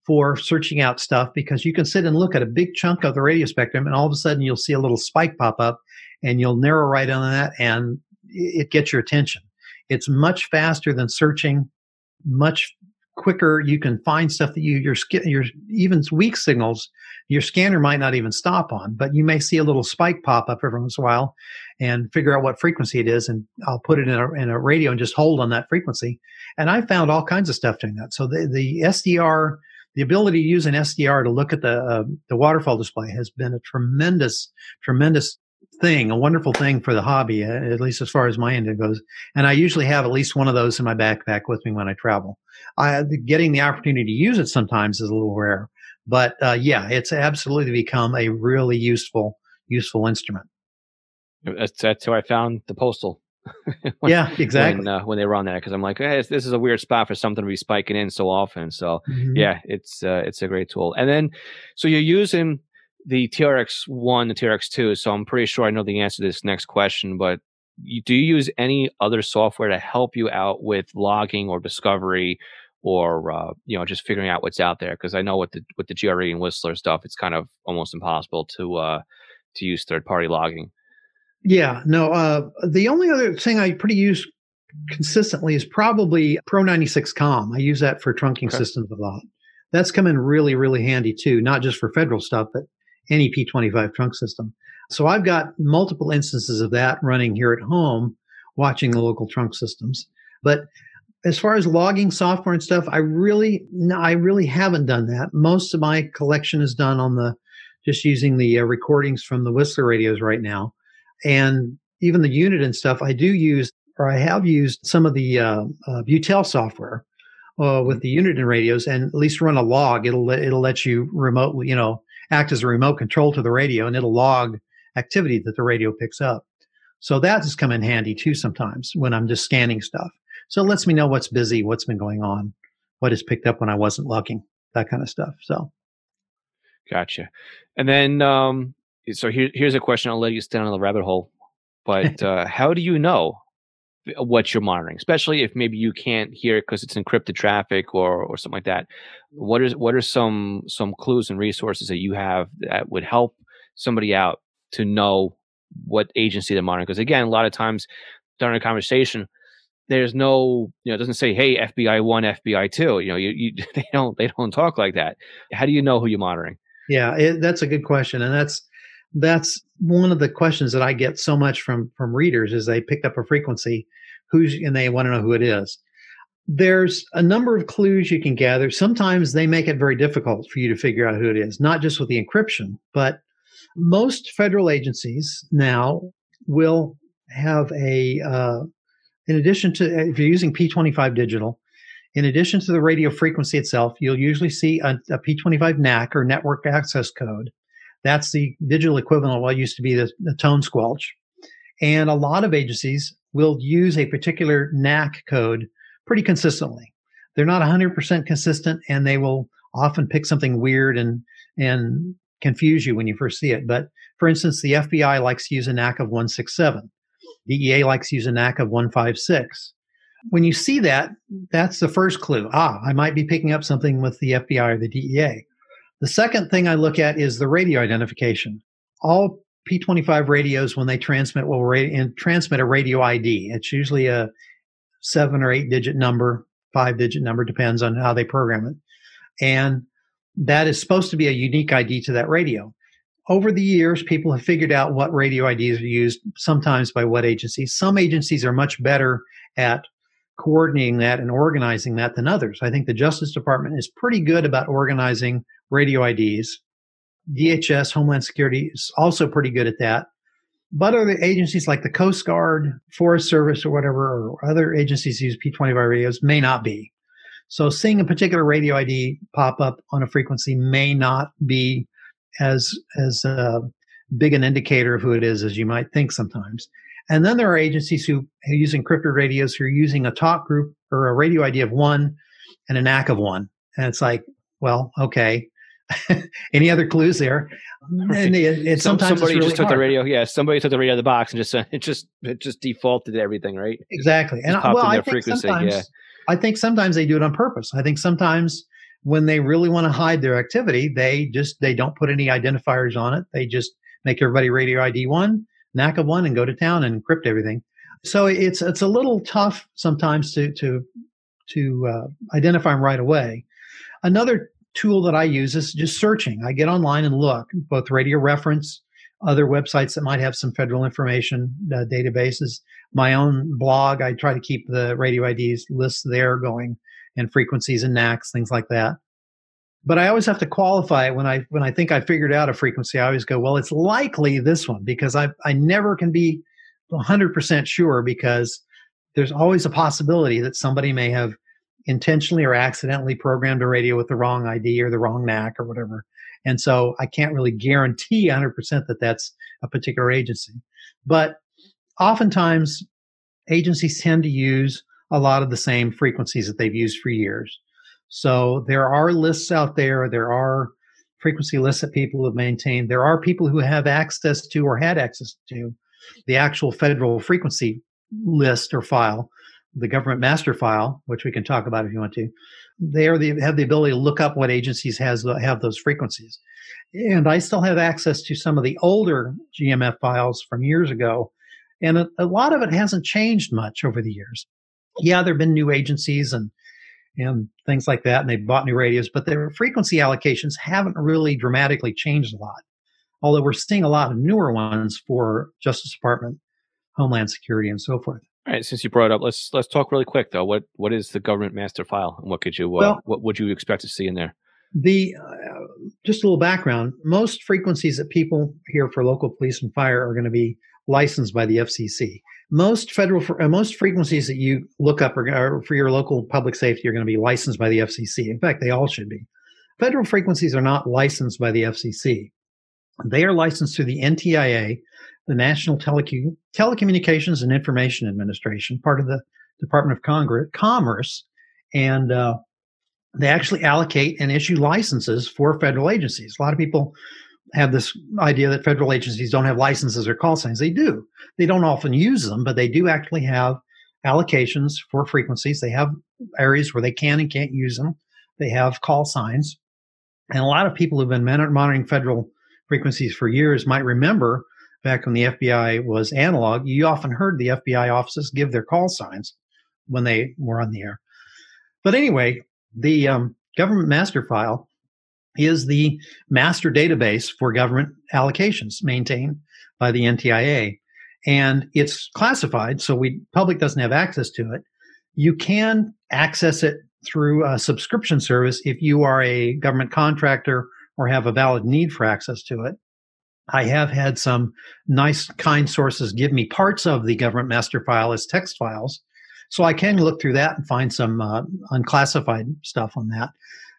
C: for searching out stuff because you can sit and look at a big chunk of the radio spectrum and all of a sudden you'll see a little spike pop up and you'll narrow right on that and it gets your attention. It's much faster than searching, much quicker. You can find stuff that you, your, your even weak signals, your scanner might not even stop on, but you may see a little spike pop up every once in a while and figure out what frequency it is. And I'll put it in a, in a radio and just hold on that frequency. And I found all kinds of stuff doing that. So the, the SDR, the ability to use an SDR to look at the uh, the waterfall display has been a tremendous, tremendous thing, a wonderful thing for the hobby, uh, at least as far as my end goes. And I usually have at least one of those in my backpack with me when I travel. I, getting the opportunity to use it sometimes is a little rare, but uh, yeah, it's absolutely become a really useful, useful instrument.
A: That's, that's how I found the postal.
C: when, yeah, exactly.
A: When, uh, when they were on there, because I'm like, hey, this is a weird spot for something to be spiking in so often. So mm-hmm. yeah, it's uh, it's a great tool. And then, so you're using the TRX one, the TRX two. So I'm pretty sure I know the answer to this next question, but you, do you use any other software to help you out with logging or discovery? Or uh, you know, just figuring out what's out there because I know with the with the GRE and Whistler stuff, it's kind of almost impossible to uh, to use third party logging.
C: Yeah, no. Uh, the only other thing I pretty use consistently is probably Pro96Com. I use that for trunking okay. systems a lot. That's come in really, really handy too, not just for federal stuff, but any P25 trunk system. So I've got multiple instances of that running here at home, watching the local trunk systems. But as far as logging software and stuff, I really, no, I really haven't done that. Most of my collection is done on the, just using the uh, recordings from the Whistler radios right now and even the Uniden and stuff, I do use or I have used some of the uh, uh, Butel software uh, with the Uniden and radios, and at least run a log. It'll it'll let you remotely, you know, act as a remote control to the radio, and it'll log activity that the radio picks up. So that has come in handy too sometimes when I'm just scanning stuff. So it lets me know what's busy, what's been going on, what is picked up when I wasn't looking, that kind of stuff. So,
A: gotcha. And then um, so here, here's a question. I'll let you stand on the rabbit hole. But uh, how do you know what you're monitoring, especially if maybe you can't hear it because it's encrypted traffic or or something like that? What is what are some some clues and resources that you have that would help somebody out to know what agency they're monitoring? Because again, a lot of times during a conversation, there's no you know it doesn't say hey FBI one FBI two you know you, you they don't they don't talk like that. How do you know who you're monitoring?
C: Yeah, it, that's a good question, and that's that's one of the questions that I get so much from from readers is they pick up a frequency, who's and they want to know who it is. There's a number of clues you can gather. Sometimes they make it very difficult for you to figure out who it is, not just with the encryption, but Most federal agencies now will have a, uh, in addition to, if you're using P25 digital, in addition to the radio frequency itself, you'll usually see a a P25 NAC or network access code. That's the digital equivalent of what used to be the, the tone squelch. And a lot of agencies will use a particular NAC code pretty consistently. They're not 100% consistent and they will often pick something weird and, and confuse you when you first see it. But for instance, the FBI likes to use a NAC of 167. DEA likes to use a NAC of 156 when you see that, that's the first clue. Ah, I might be picking up something with the FBI or the DEA. The second thing I look at is the radio identification. All P25 radios, when they transmit, will ra- transmit a radio ID. It's usually a seven or eight digit number, five digit number, depends on how they program it. And that is supposed to be a unique ID to that radio. Over the years, people have figured out what radio IDs are used, sometimes by what agencies. Some agencies are much better at coordinating that and organizing that than others. I think the Justice Department is pretty good about organizing radio IDs. DHS, Homeland Security is also pretty good at that. But other agencies like the Coast Guard, Forest Service, or whatever, or other agencies use P25 radios may not be. So seeing a particular radio ID pop up on a frequency may not be as as uh, big an indicator of who it is as you might think sometimes. And then there are agencies who, who use encrypted radios who are using a talk group or a radio ID of one and a NAC of one. And it's like, well, okay. Any other clues there?
A: And it, it Some, sometimes somebody really just took hard. the radio. Yeah, somebody took the radio out of the box and just uh, it just it just defaulted everything, right?
C: Exactly.
A: and I, well, I think
C: sometimes, yeah. I think sometimes they do it on purpose. I think sometimes when they really want to hide their activity, they just they don't put any identifiers on it. They just make everybody radio ID one NAC of one and go to town and encrypt everything. So it's it's a little tough sometimes to to to uh, identify them right away. Another tool that I use is just searching. I get online and look both Radio Reference, other websites that might have some federal information uh, databases. My own blog, I try to keep the radio IDs lists there going and frequencies and NACs, things like that but I always have to qualify it when I when I think I figured out a frequency. I always go, well, it's likely this one because I I never can be 100% sure because there's always a possibility that somebody may have intentionally or accidentally programmed a radio with the wrong ID or the wrong NAC or whatever. And so I can't really guarantee 100% that that's a particular agency. But oftentimes agencies tend to use a lot of the same frequencies that they've used for years. So there are lists out there. There are frequency lists that people have maintained. There are people who have access to or had access to the actual federal frequency list or file, the government master file, which we can talk about if you want to. They are the, have the ability to look up what agencies has have those frequencies. And I still have access to some of the older GMF files from years ago. And a, a lot of it hasn't changed much over the years. Yeah, there have been new agencies and and things like that. And they bought new radios, but their frequency allocations haven't really dramatically changed a lot. Although we're seeing a lot of newer ones for Justice Department, Homeland Security, and so forth.
A: All right. Since you brought it up, let's let's talk really quick though. What what is the government master file, and what could you uh, well, what would you expect to see in there?
C: The uh, just a little background. Most frequencies that people hear for local police and fire are going to be licensed by the FCC most federal uh, most frequencies that you look up are, are, for your local public safety are going to be licensed by the FCC. In fact, they all should be. Federal frequencies are not licensed by the FCC. They are licensed through the NTIA, the National Telecommunications and Information Administration, part of the Department of Congress, Commerce, and uh, they actually allocate and issue licenses for federal agencies. A lot of people have this idea that federal agencies don't have licenses or call signs. They do. They don't often use them, but they do actually have allocations for frequencies. They have areas where they can and can't use them. They have call signs. And a lot of people who've been monitoring federal frequencies for years might remember back when the FBI was analog, you often heard the FBI offices give their call signs when they were on the air. But anyway, the um, government master file is the master database for government allocations maintained by the NTIA. And it's classified, so we public doesn't have access to it. You can access it through a subscription service if you are a government contractor or have a valid need for access to it. I have had some nice, kind sources give me parts of the government master file as text files. So I can look through that and find some uh, unclassified stuff on that.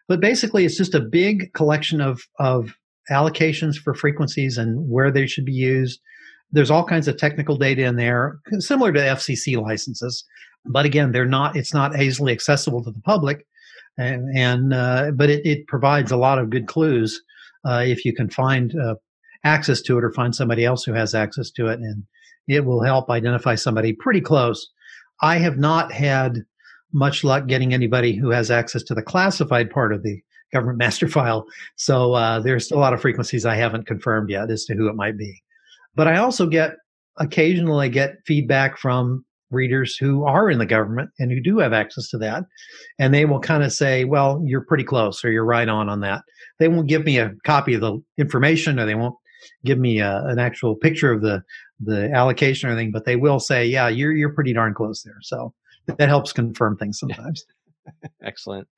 C: But basically, it's just a big collection of, of allocations for frequencies and where they should be used. There's all kinds of technical data in there, similar to FCC licenses. But again, they're not, it's not easily accessible to the public. And, and uh, but it, it provides a lot of good clues uh, if you can find uh, access to it or find somebody else who has access to it. And it will help identify somebody pretty close. I have not had much luck getting anybody who has access to the classified part of the government master file. So uh, there's a lot of frequencies I haven't confirmed yet as to who it might be. But I also get occasionally get feedback from readers who are in the government and who do have access to that. And they will kind of say, well, you're pretty close or you're right on on that. They won't give me a copy of the information or they won't give me a, an actual picture of the, the allocation or anything, but they will say, yeah, you're, you're pretty darn close there. So that helps confirm things sometimes.
A: Excellent.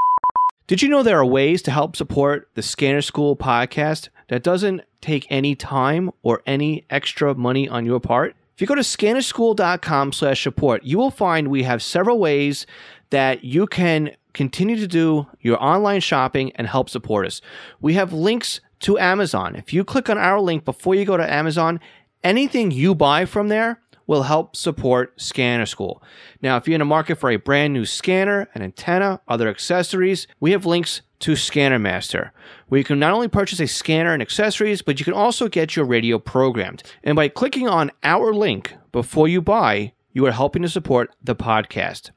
A: Did you know there are ways to help support the Scanner School podcast that doesn't take any time or any extra money on your part? If you go to scannerschool.com slash support, you will find we have several ways that you can continue to do your online shopping and help support us. We have links to Amazon. If you click on our link before you go to Amazon, anything you buy from there will help support Scanner School. Now, if you're in the market for a brand new scanner, an antenna, other accessories, we have links to Scanner Master, where you can not only purchase a scanner and accessories, but you can also get your radio programmed. And by clicking on our link before you buy, you are helping to support the podcast.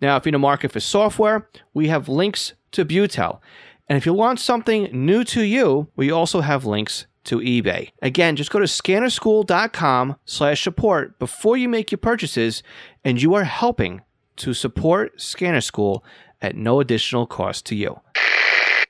A: Now, if you're in the market for software, we have links to Butel. And if you want something new to you, we also have links to eBay. Again, just go to scannerschool.com slash support before you make your purchases, and you are helping to support Scanner School at no additional cost to you.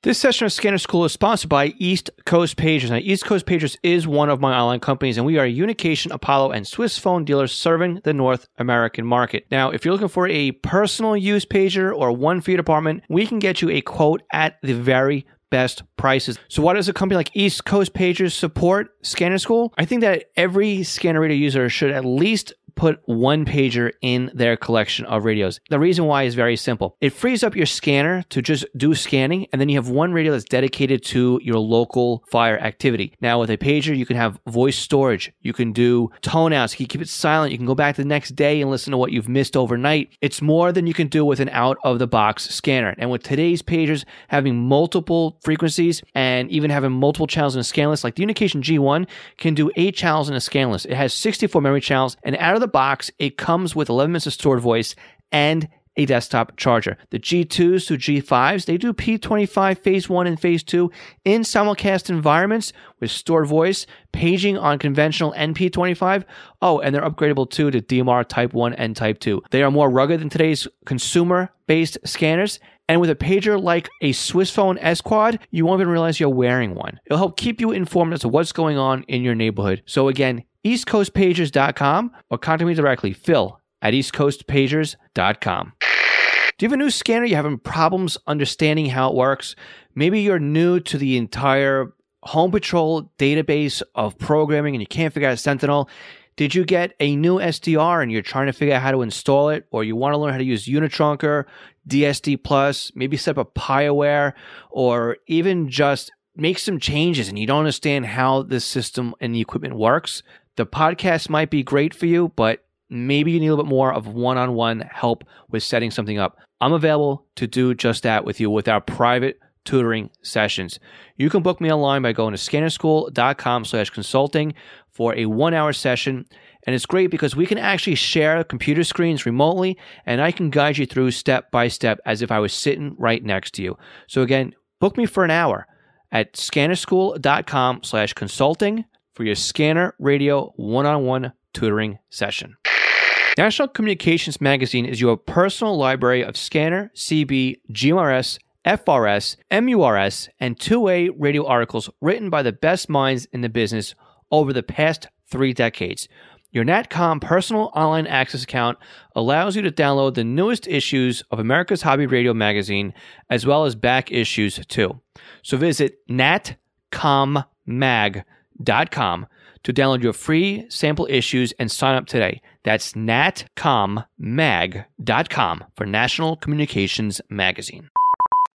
A: This session of Scanner School is sponsored by East Coast Pagers. Now, East Coast Pagers is one of my online companies, and we are Unication, Apollo, and Swissphone dealers serving the North American market. Now, if you're looking for a personal use pager or one for your department, we can get you a quote at the very best prices. So why does a company like East Coast Pagers support Scanner School? I think that every scanner radio user should at least put one pager in their collection of radios. The reason why is very simple. It frees up your scanner to just do scanning, and then you have one radio that's dedicated to your local fire activity. Now, with a pager, you can have voice storage, you can do tone outs, you can keep it silent, you can go back the next day and listen to what you've missed overnight. It's more than you can do with an out of the box scanner. And with today's pagers having multiple frequencies and even having multiple channels in a scan list, like the Unication G1 can do eight channels in a scan list. It has 64 memory channels, and out of the box, it comes with 11 minutes of stored voice and a desktop charger. The G2s to G5s, they do P25 phase 1 and phase 2 in simulcast environments with stored voice, paging on conventional NP25. Oh, and they're upgradable too to DMR Type 1 and Type 2. They are more rugged than today's consumer based scanners. And with a pager like a Swissphone S Quad, you won't even realize you're wearing one. It'll help keep you informed as to what's going on in your neighborhood. So again, eastcoastpagers.com or contact me directly, phil at eastcoastpagers.com. Do you have a new scanner? You're having problems understanding how it works? Maybe you're new to the entire Home Patrol database of programming and you can't figure out Sentinel. Did you get a new SDR and you're trying to figure out how to install it, or you want to learn how to use Unitrunker, DSD Plus, maybe set up a PiAware, or even just make some changes and you don't understand how the system and the equipment works? The podcast might be great for you, but maybe you need a little bit more of one on one help with setting something up. I'm available to do just that with you with our private tutoring sessions. You can book me online by going to scannerschool.com slash consulting for a one hour session. And it's great because we can actually share computer screens remotely and I can guide you through step by step as if I was sitting right next to you. So again, book me for an hour at scannerschool.com slash consulting for your scanner radio one on one tutoring session. National Communications Magazine is your personal library of scanner, CB, GMRS, FRS, MURS, and two way radio articles written by the best minds in the business over the past three decades. Your NatCom personal online access account allows you to download the newest issues of America's Hobby Radio magazine, as well as back issues too. So visit natcommag.com to download your free sample issues and sign up today. That's natcommag.com for National Communications Magazine.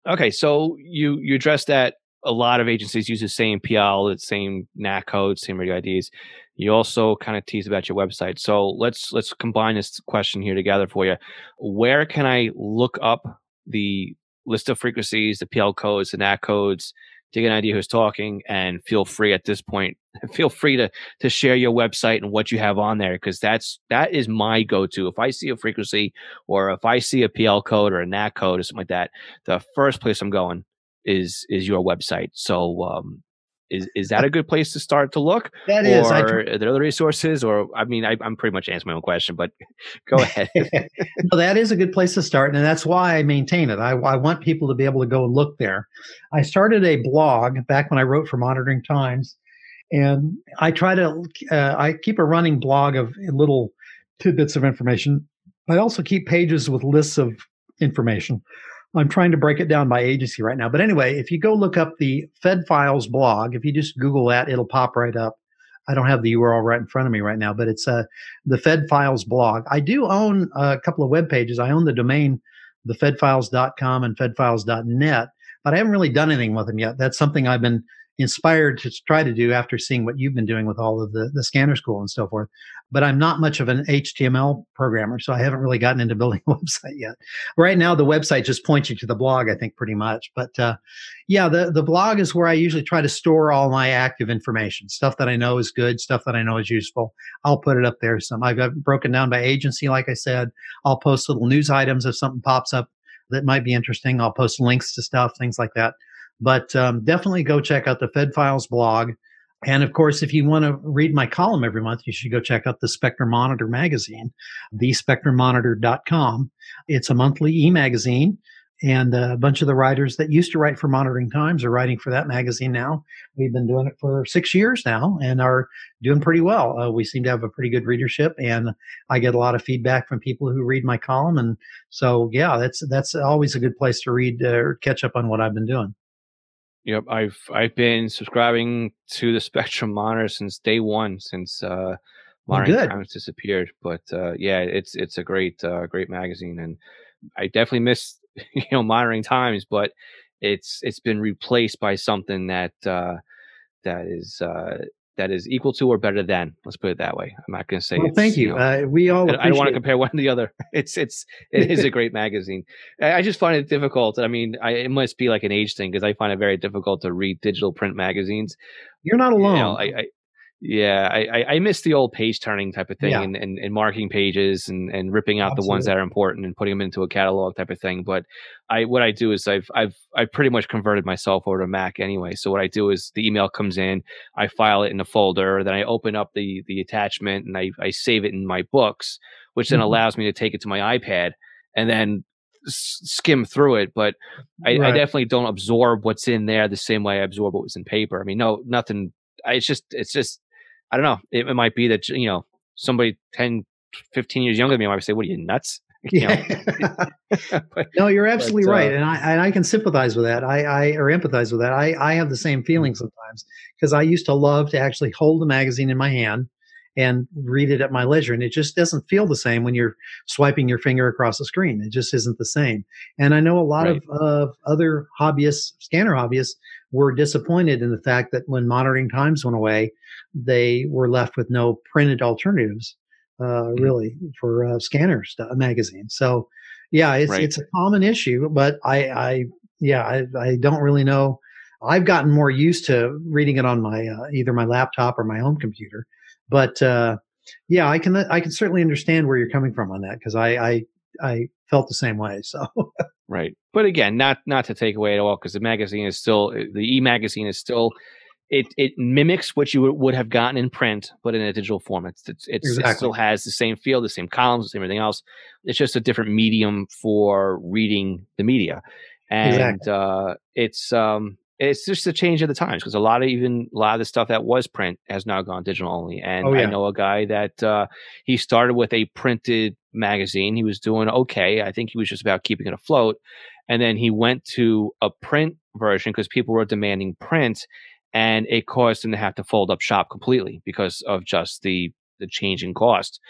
A: Okay, so you you addressed that a lot of agencies use the same PL, the same NAC code, same radio IDs. You also kind of tease about your website. So let's let's combine this question here together for you. Where can I look up the list of frequencies, the PL codes, the NAC codes, to get an idea who's talking? And feel free at this point, feel free to to share your website and what you have on there because that's that is my go-to. If I see a frequency or if I see a PL code or a NAC code or something like that, the first place I'm going is is your website. So um, is is that a good place to start to look?
C: That
A: or
C: is. I
A: are there other resources? Or I mean, I, am pretty much answering my own question, but go ahead.
C: no, that is a good place to start, and that's why I maintain it. I, I want people to be able to go and look there. I started a blog back when I wrote for Monitoring Times, and I try to uh, I keep a running blog of little tidbits of information. I also keep pages with lists of information. I'm trying to break it down by agency right now. But anyway, if you go look up the Fed Files blog, if you just Google that, it'll pop right up. I don't have the URL right in front of me right now, but it's uh, the Fed Files blog. I do own a couple of web pages. I own the domain, thefedfiles.com and fedfiles.net, but I haven't really done anything with them yet. That's something I've been inspired to try to do after seeing what you've been doing with all of the, the scanner school and so forth. But I'm not much of an HTML programmer, so I haven't really gotten into building a website yet. Right now, the website just points you to the blog, I think, pretty much. But uh, yeah, the, the blog is where I usually try to store all my active information, stuff that I know is good, stuff that I know is useful. I'll put it up there. Some I've got broken down by agency, like I said. I'll post little news items if something pops up that might be interesting. I'll post links to stuff, things like that. But um, definitely go check out the Fed Files blog. And of course, if you want to read my column every month, you should go check out the Spectrum Monitor magazine, thespectrummonitor.com. It's a monthly e magazine, and a bunch of the writers that used to write for Monitoring Times are writing for that magazine now. We've been doing it for six years now and are doing pretty well. Uh, we seem to have a pretty good readership, and I get a lot of feedback from people who read my column. And so, yeah, that's that's always a good place to read uh, or catch up on what I've been doing.
A: Yep, I've I've been subscribing to the Spectrum Monitor since day one, since uh, Monitoring well, Times disappeared. But uh, yeah, it's it's a great uh, great magazine, and I definitely miss you know Modern Times, but it's it's been replaced by something that uh, that is uh, that is equal to or better than. Let's put it that way. I'm not going to say.
C: Well, thank you. you know, uh, we all.
A: I, don't want to compare one to the other. It's it's it is a great magazine. I just find it difficult. I mean, I, it must be like an age thing because I find it very difficult to read digital print magazines.
C: You're not alone.
A: You know, I, I yeah, I, I miss the old page turning type of thing yeah. and, and, and, marking pages and, and ripping out Absolutely. the ones that are important and putting them into a catalog type of thing. But I what I do is I've I've I've pretty much converted myself over to Mac anyway. So what I do is the email comes in, I file it in a folder, then I open up the the attachment and I, I save it in my books, which then mm-hmm. allows me to take it to my iPad and then skim through it, but I, right. I, definitely don't absorb what's in there the same way I absorb what was in paper. I mean, no, nothing. It's just, it's just I don't know. It, it, might be that you know somebody 10, 15 years younger than me might say, "What are you nuts?" You
C: yeah. but, no, you're absolutely but, uh, right, and I and I can sympathize with that. I, I or empathize with that. I I have the same feeling mm-hmm. sometimes because I used to love to actually hold the magazine in my hand and read it at my leisure. And it just doesn't feel the same when you're swiping your finger across the screen. It just isn't the same. And I know a lot right. of uh, other hobbyists, scanner hobbyists, were disappointed in the fact that when monitoring times went away, they were left with no printed alternatives, uh, mm-hmm. really, for uh, scanners uh, magazines. So, yeah, it's right. it's a common issue, but I, I yeah, I, I don't really know. I've gotten more used to reading it on my uh, either my laptop or my home computer, but uh, yeah, I can I can certainly understand where you're coming from on that because I, I I felt the same way. So
A: right, but again, not not to take away at all because the magazine is still the e magazine is still it it mimics what you would have gotten in print, but in a digital form. It's, it's, it's exactly. it still has the same feel, the same columns, the same everything else. It's just a different medium for reading the media, and exactly. uh, it's um it's just a change of the times because a lot of even a lot of the stuff that was print has now gone digital only. And oh, yeah. I know a guy that uh, he started with a printed magazine. He was doing okay. I think he was just about keeping it afloat. And then he went to a print version because people were demanding print. and it caused him to have to fold up shop completely because of just the the change in cost.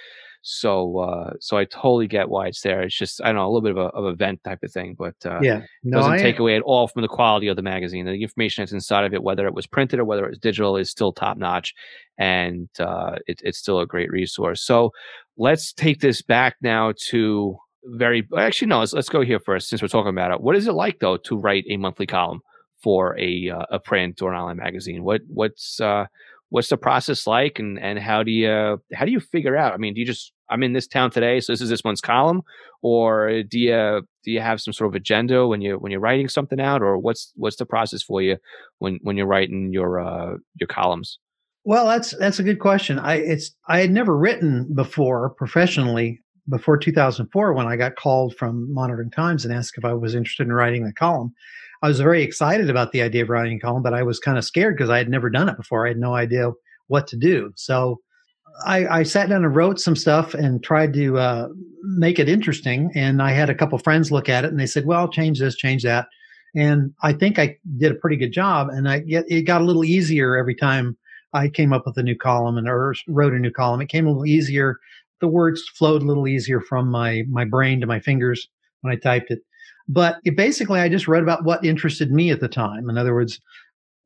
A: So, uh, so I totally get why it's there. It's just I don't know a little bit of a of a vent type of thing, but uh,
C: yeah,
A: no, doesn't I, take away at all from the quality of the magazine. The information that's inside of it, whether it was printed or whether it's digital, is still top notch, and uh, it, it's still a great resource. So, let's take this back now to very actually no let's, let's go here first since we're talking about it what is it like though to write a monthly column for a uh, a print or an online magazine what what's uh what's the process like and and how do you how do you figure out i mean do you just i'm in this town today so this is this month's column or do you do you have some sort of agenda when you when you're writing something out or what's what's the process for you when when you're writing your uh your columns
C: well that's that's a good question i it's i had never written before professionally before 2004 when I got called from Monitoring Times and asked if I was interested in writing a column. I was very excited about the idea of writing a column, but I was kind of scared because I had never done it before. I had no idea what to do. So I, I sat down and wrote some stuff and tried to uh, make it interesting. And I had a couple friends look at it and they said, well, change this, change that. And I think I did a pretty good job. And I get, it got a little easier every time I came up with a new column and or wrote a new column. It came a little easier the words flowed a little easier from my my brain to my fingers when I typed it. But it basically, I just wrote about what interested me at the time. In other words,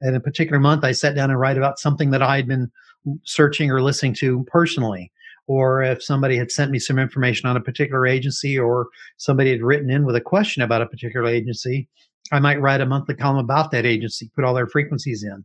C: in a particular month, I sat down and write about something that I had been searching or listening to personally. Or if somebody had sent me some information on a particular agency, or somebody had written in with a question about a particular agency, I might write a monthly column about that agency, put all their frequencies in.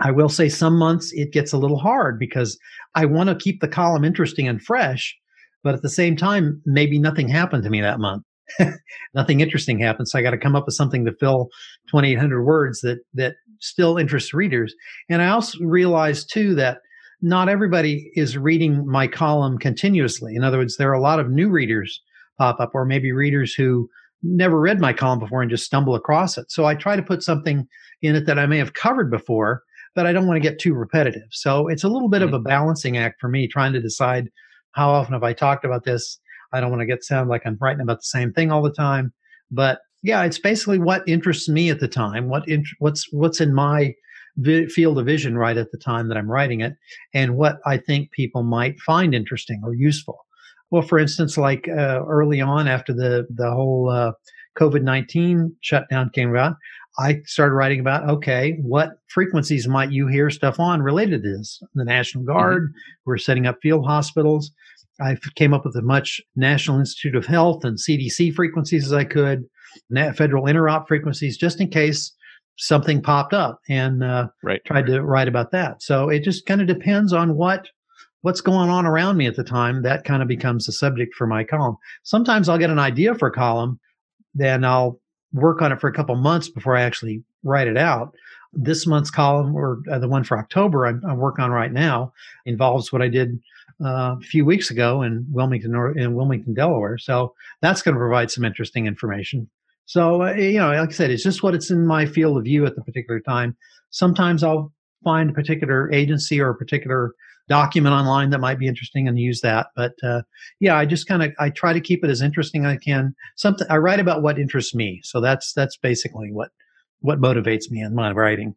C: I will say some months it gets a little hard because I want to keep the column interesting and fresh, but at the same time, maybe nothing happened to me that month. nothing interesting happened. So I got to come up with something to fill 2,800 words that, that still interests readers. And I also realized too that not everybody is reading my column continuously. In other words, there are a lot of new readers pop up, or maybe readers who never read my column before and just stumble across it. So I try to put something in it that I may have covered before but I don't want to get too repetitive. So it's a little bit of mm-hmm. a balancing act for me trying to decide how often have I talked about this. I don't want to get sound like I'm writing about the same thing all the time, but yeah, it's basically what interests me at the time. What int- what's what's in my vi- field of vision right at the time that I'm writing it, and what I think people might find interesting or useful. Well, for instance, like uh, early on after the the whole uh, COVID nineteen shutdown came about, I started writing about okay, what frequencies might you hear stuff on related to this? The National mm-hmm. Guard, mm-hmm. we're setting up field hospitals. I came up with as much National Institute of Health and CDC frequencies as I could, federal interop frequencies, just in case something popped up, and uh,
A: right.
C: tried to write about that. So it just kind of depends on what what's going on around me at the time. That kind of becomes the subject for my column. Sometimes I'll get an idea for a column, then I'll work on it for a couple months before I actually write it out. This month's column, or uh, the one for October, I'm, I'm, working on right now, involves what I did uh, a few weeks ago in Wilmington, in Wilmington, Delaware. So that's going to provide some interesting information. So uh, you know, like I said, it's just what it's in my field of view at the particular time. Sometimes I'll find a particular agency or a particular document online that might be interesting and use that. But uh, yeah, I just kind of I try to keep it as interesting as I can. Something I write about what interests me. So that's that's basically what what motivates me in my writing.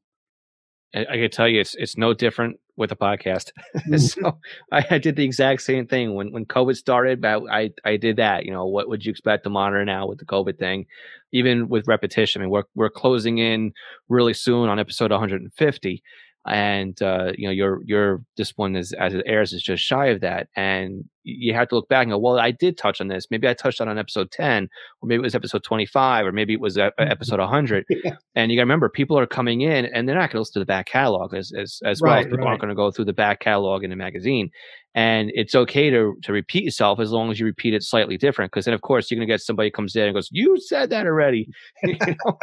A: I, I can tell you, it's it's no different with a podcast. Mm. so I, I, did the exact same thing when when COVID started. I, I I did that. You know, what would you expect to monitor now with the COVID thing? Even with repetition, I mean, we're we're closing in really soon on episode 150 and uh, you know your your this one is as it airs is just shy of that and you have to look back and go well i did touch on this maybe i touched on on episode 10 or maybe it was episode 25 or maybe it was mm-hmm. episode 100 yeah. and you got to remember people are coming in and they're not going to listen to the back catalog as as, as right, well as people right. aren't going to go through the back catalog in the magazine and it's okay to to repeat yourself as long as you repeat it slightly different because then of course you're going to get somebody comes in and goes you said that already you know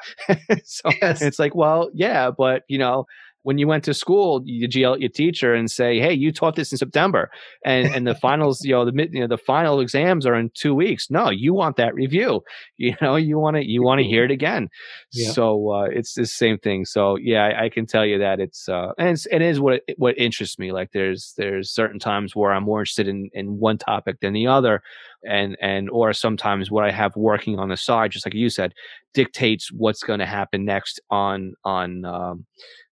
A: so yes. it's like well yeah but you know when you went to school, you yell at your teacher and say, "Hey, you taught this in September," and and the finals, you know, the mid, you know, the final exams are in two weeks. No, you want that review. You know, you want to you want to hear it again. Yeah. So uh, it's the same thing. So yeah, I, I can tell you that it's uh, and it's, it is what what interests me. Like there's there's certain times where I'm more interested in in one topic than the other and and or sometimes what I have working on the side, just like you said, dictates what's going to happen next on on um,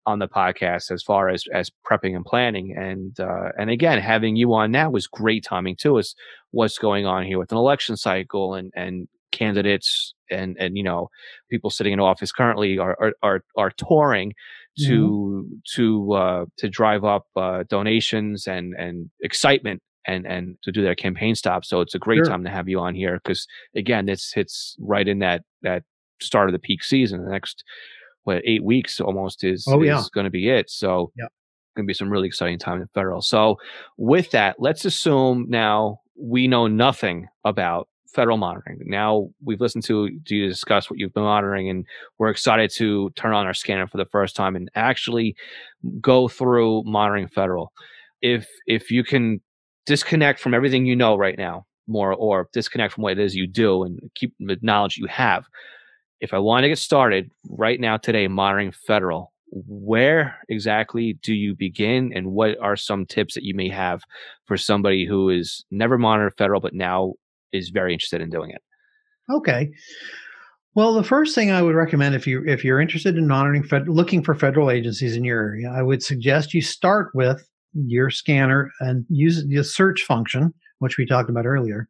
A: on the podcast as far as as prepping and planning. And uh, and again, having you on now was great timing too. Is what's going on here with an election cycle and and candidates and and you know people sitting in office currently are are are, are touring to mm-hmm. to uh, to drive up uh, donations and and excitement and and to do their campaign stop. So it's a great sure. time to have you on here because again, this hits right in that that start of the peak season. The next what eight weeks almost is
C: oh, yeah.
A: is going to be it. So
C: yeah.
A: going to be some really exciting time in federal. So with that, let's assume now we know nothing about federal monitoring. Now we've listened to, to you discuss what you've been monitoring, and we're excited to turn on our scanner for the first time and actually go through monitoring federal. If if you can disconnect from everything you know right now more or disconnect from what it is you do and keep the knowledge you have if i want to get started right now today monitoring federal where exactly do you begin and what are some tips that you may have for somebody who is never monitored federal but now is very interested in doing it?
C: Okay. Well the first thing i would recommend if you if you're interested in monitoring fed, looking for federal agencies in your area i would suggest you start with your scanner and use the search function, which we talked about earlier,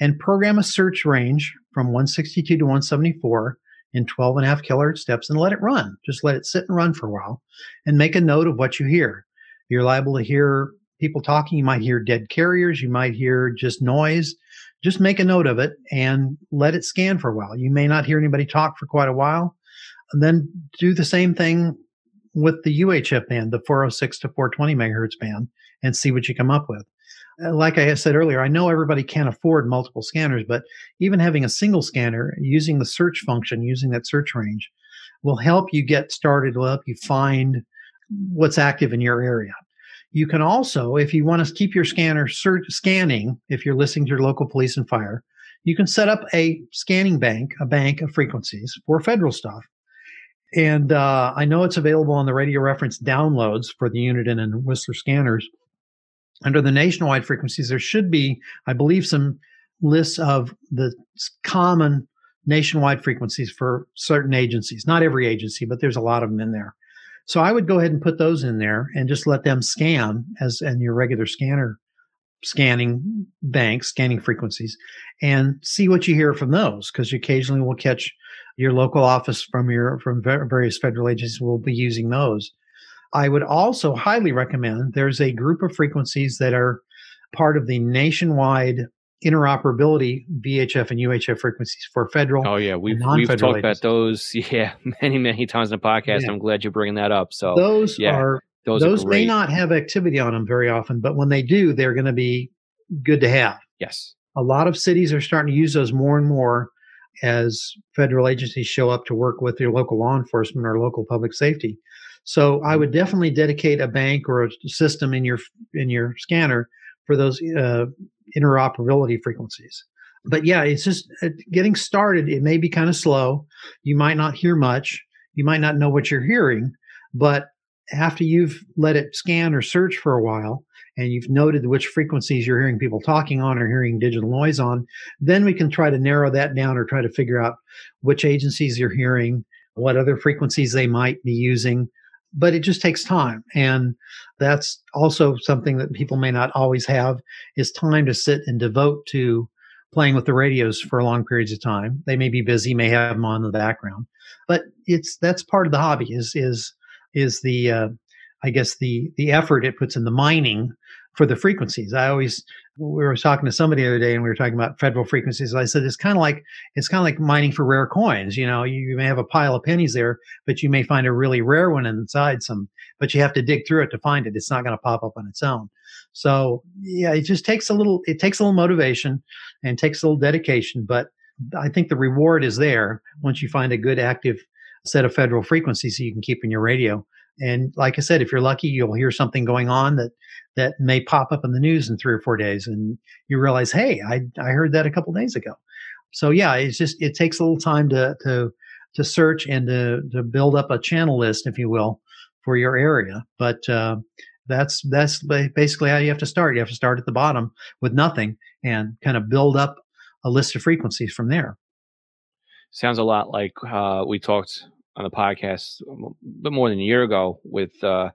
C: and program a search range from 162 to 174 in 12 and a half kilohertz steps and let it run. Just let it sit and run for a while and make a note of what you hear. You're liable to hear people talking. You might hear dead carriers. You might hear just noise. Just make a note of it and let it scan for a while. You may not hear anybody talk for quite a while. And then do the same thing with the UHF band, the 406 to 420 megahertz band, and see what you come up with. Uh, like I said earlier, I know everybody can't afford multiple scanners, but even having a single scanner using the search function, using that search range, will help you get started, will help you find what's active in your area. You can also, if you want to keep your scanner scanning, if you're listening to your local police and fire, you can set up a scanning bank, a bank of frequencies for federal stuff. And uh, I know it's available on the radio reference downloads for the Uniden and Whistler scanners. Under the nationwide frequencies, there should be, I believe, some lists of the common nationwide frequencies for certain agencies. Not every agency, but there's a lot of them in there. So I would go ahead and put those in there and just let them scan as in your regular scanner scanning banks, scanning frequencies, and see what you hear from those because you occasionally will catch your local office from your from various federal agencies will be using those. I would also highly recommend there's a group of frequencies that are part of the nationwide interoperability VHF and UHF frequencies for federal.
A: Oh yeah, we've we've talked about those yeah many many times in the podcast. Yeah. I'm glad you're bringing that up. So
C: those
A: yeah,
C: are those, those are may not have activity on them very often, but when they do, they're going to be good to have.
A: Yes,
C: a lot of cities are starting to use those more and more as federal agencies show up to work with their local law enforcement or local public safety. So I would definitely dedicate a bank or a system in your in your scanner for those uh, interoperability frequencies. But yeah, it's just uh, getting started. It may be kind of slow. You might not hear much. You might not know what you're hearing, but after you've let it scan or search for a while, and you've noted which frequencies you're hearing people talking on or hearing digital noise on, then we can try to narrow that down or try to figure out which agencies you're hearing, what other frequencies they might be using. But it just takes time. And that's also something that people may not always have is time to sit and devote to playing with the radios for long periods of time. They may be busy, may have them on in the background, but it's that's part of the hobby is is is the uh, I guess the the effort it puts in the mining for the frequencies. I always we were talking to somebody the other day and we were talking about federal frequencies. I said it's kind of like it's kind of like mining for rare coins. You know, you, you, may have a pile of pennies there, but you may find a really rare one inside some, but you have to dig through it to find it. It's not going to pop up on its own. So yeah, it just takes a little it takes a little motivation and takes a little dedication, but I think the reward is there once you find a good active set of federal frequencies you can keep in your radio. And like I said, if you're lucky, you'll hear something going on that that may pop up in the news in three or four days, and you realize, hey, I I heard that a couple days ago. So yeah, it's just it takes a little time to to to search and to to build up a channel list, if you will, for your area. But uh, that's that's basically how you have to start. You have to start at the bottom with nothing and kind of build up a list of frequencies from there.
A: Sounds a lot like uh, we talked on the podcast a bit more than a year ago with uh,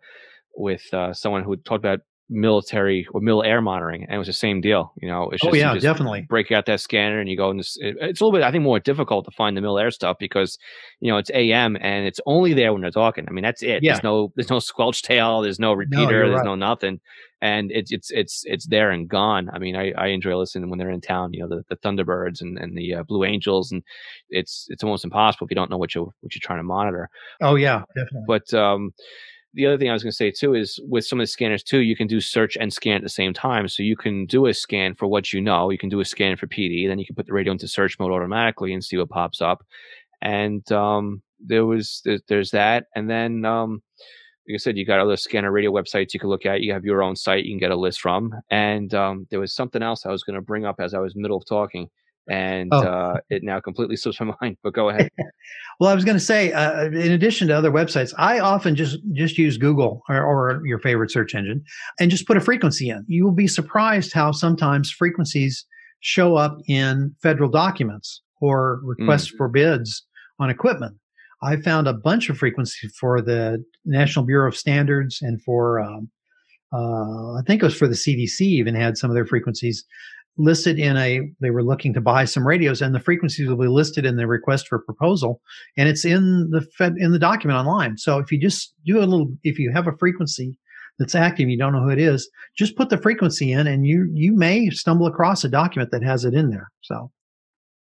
A: with uh, someone who talked about military or mil air monitoring, and it was the same deal. You know, it's
C: oh
A: just, you
C: yeah,
A: just
C: definitely.
A: break out that scanner and you go and it's, it, it's a little bit, I think, more difficult to find the mil air stuff because you know it's AM and it's only there when they're talking. I mean, that's it.
C: Yeah.
A: There's no there's no squelch tail, there's no repeater,
C: you're
A: there's
C: right.
A: no nothing, and it's it's it's it's there and gone. I mean, I, I enjoy listening when they're in town. You know, the, the Thunderbirds and and the uh, Blue Angels, and it's it's almost impossible if you don't know what you what you're trying to monitor.
C: Oh yeah, definitely.
A: But um, the other thing I was going to say too is with some of the scanners too, you can do search and scan at the same time. So you can do a scan for what you know. You can do a scan for PD, then you can put the radio into search mode automatically and see what pops up. And um, there was there, there's that, and then um, like I said, you got other scanner radio websites you can look at. You have your own site you can get a list from. And um, there was something else I was going to bring up as I was middle of talking, and
C: Oh.
A: uh, it now completely slips my mind. But go ahead.
C: Well, I was going to say, uh, in addition to other websites, I often just just use Google or, or your favorite search engine and just put a frequency in. You will be surprised how sometimes frequencies show up in federal documents or requests for bids on equipment. I found a bunch of frequencies for the National Bureau of Standards and for, um, uh, I think it was for the CDC, even had some of their frequencies listed in a they were looking to buy some radios and the frequencies will be listed in the request for proposal and it's in the fed in the document online so if you just do a little if you have a frequency that's active you don't know who it is just put the frequency in and you you may stumble across a document that has it in there so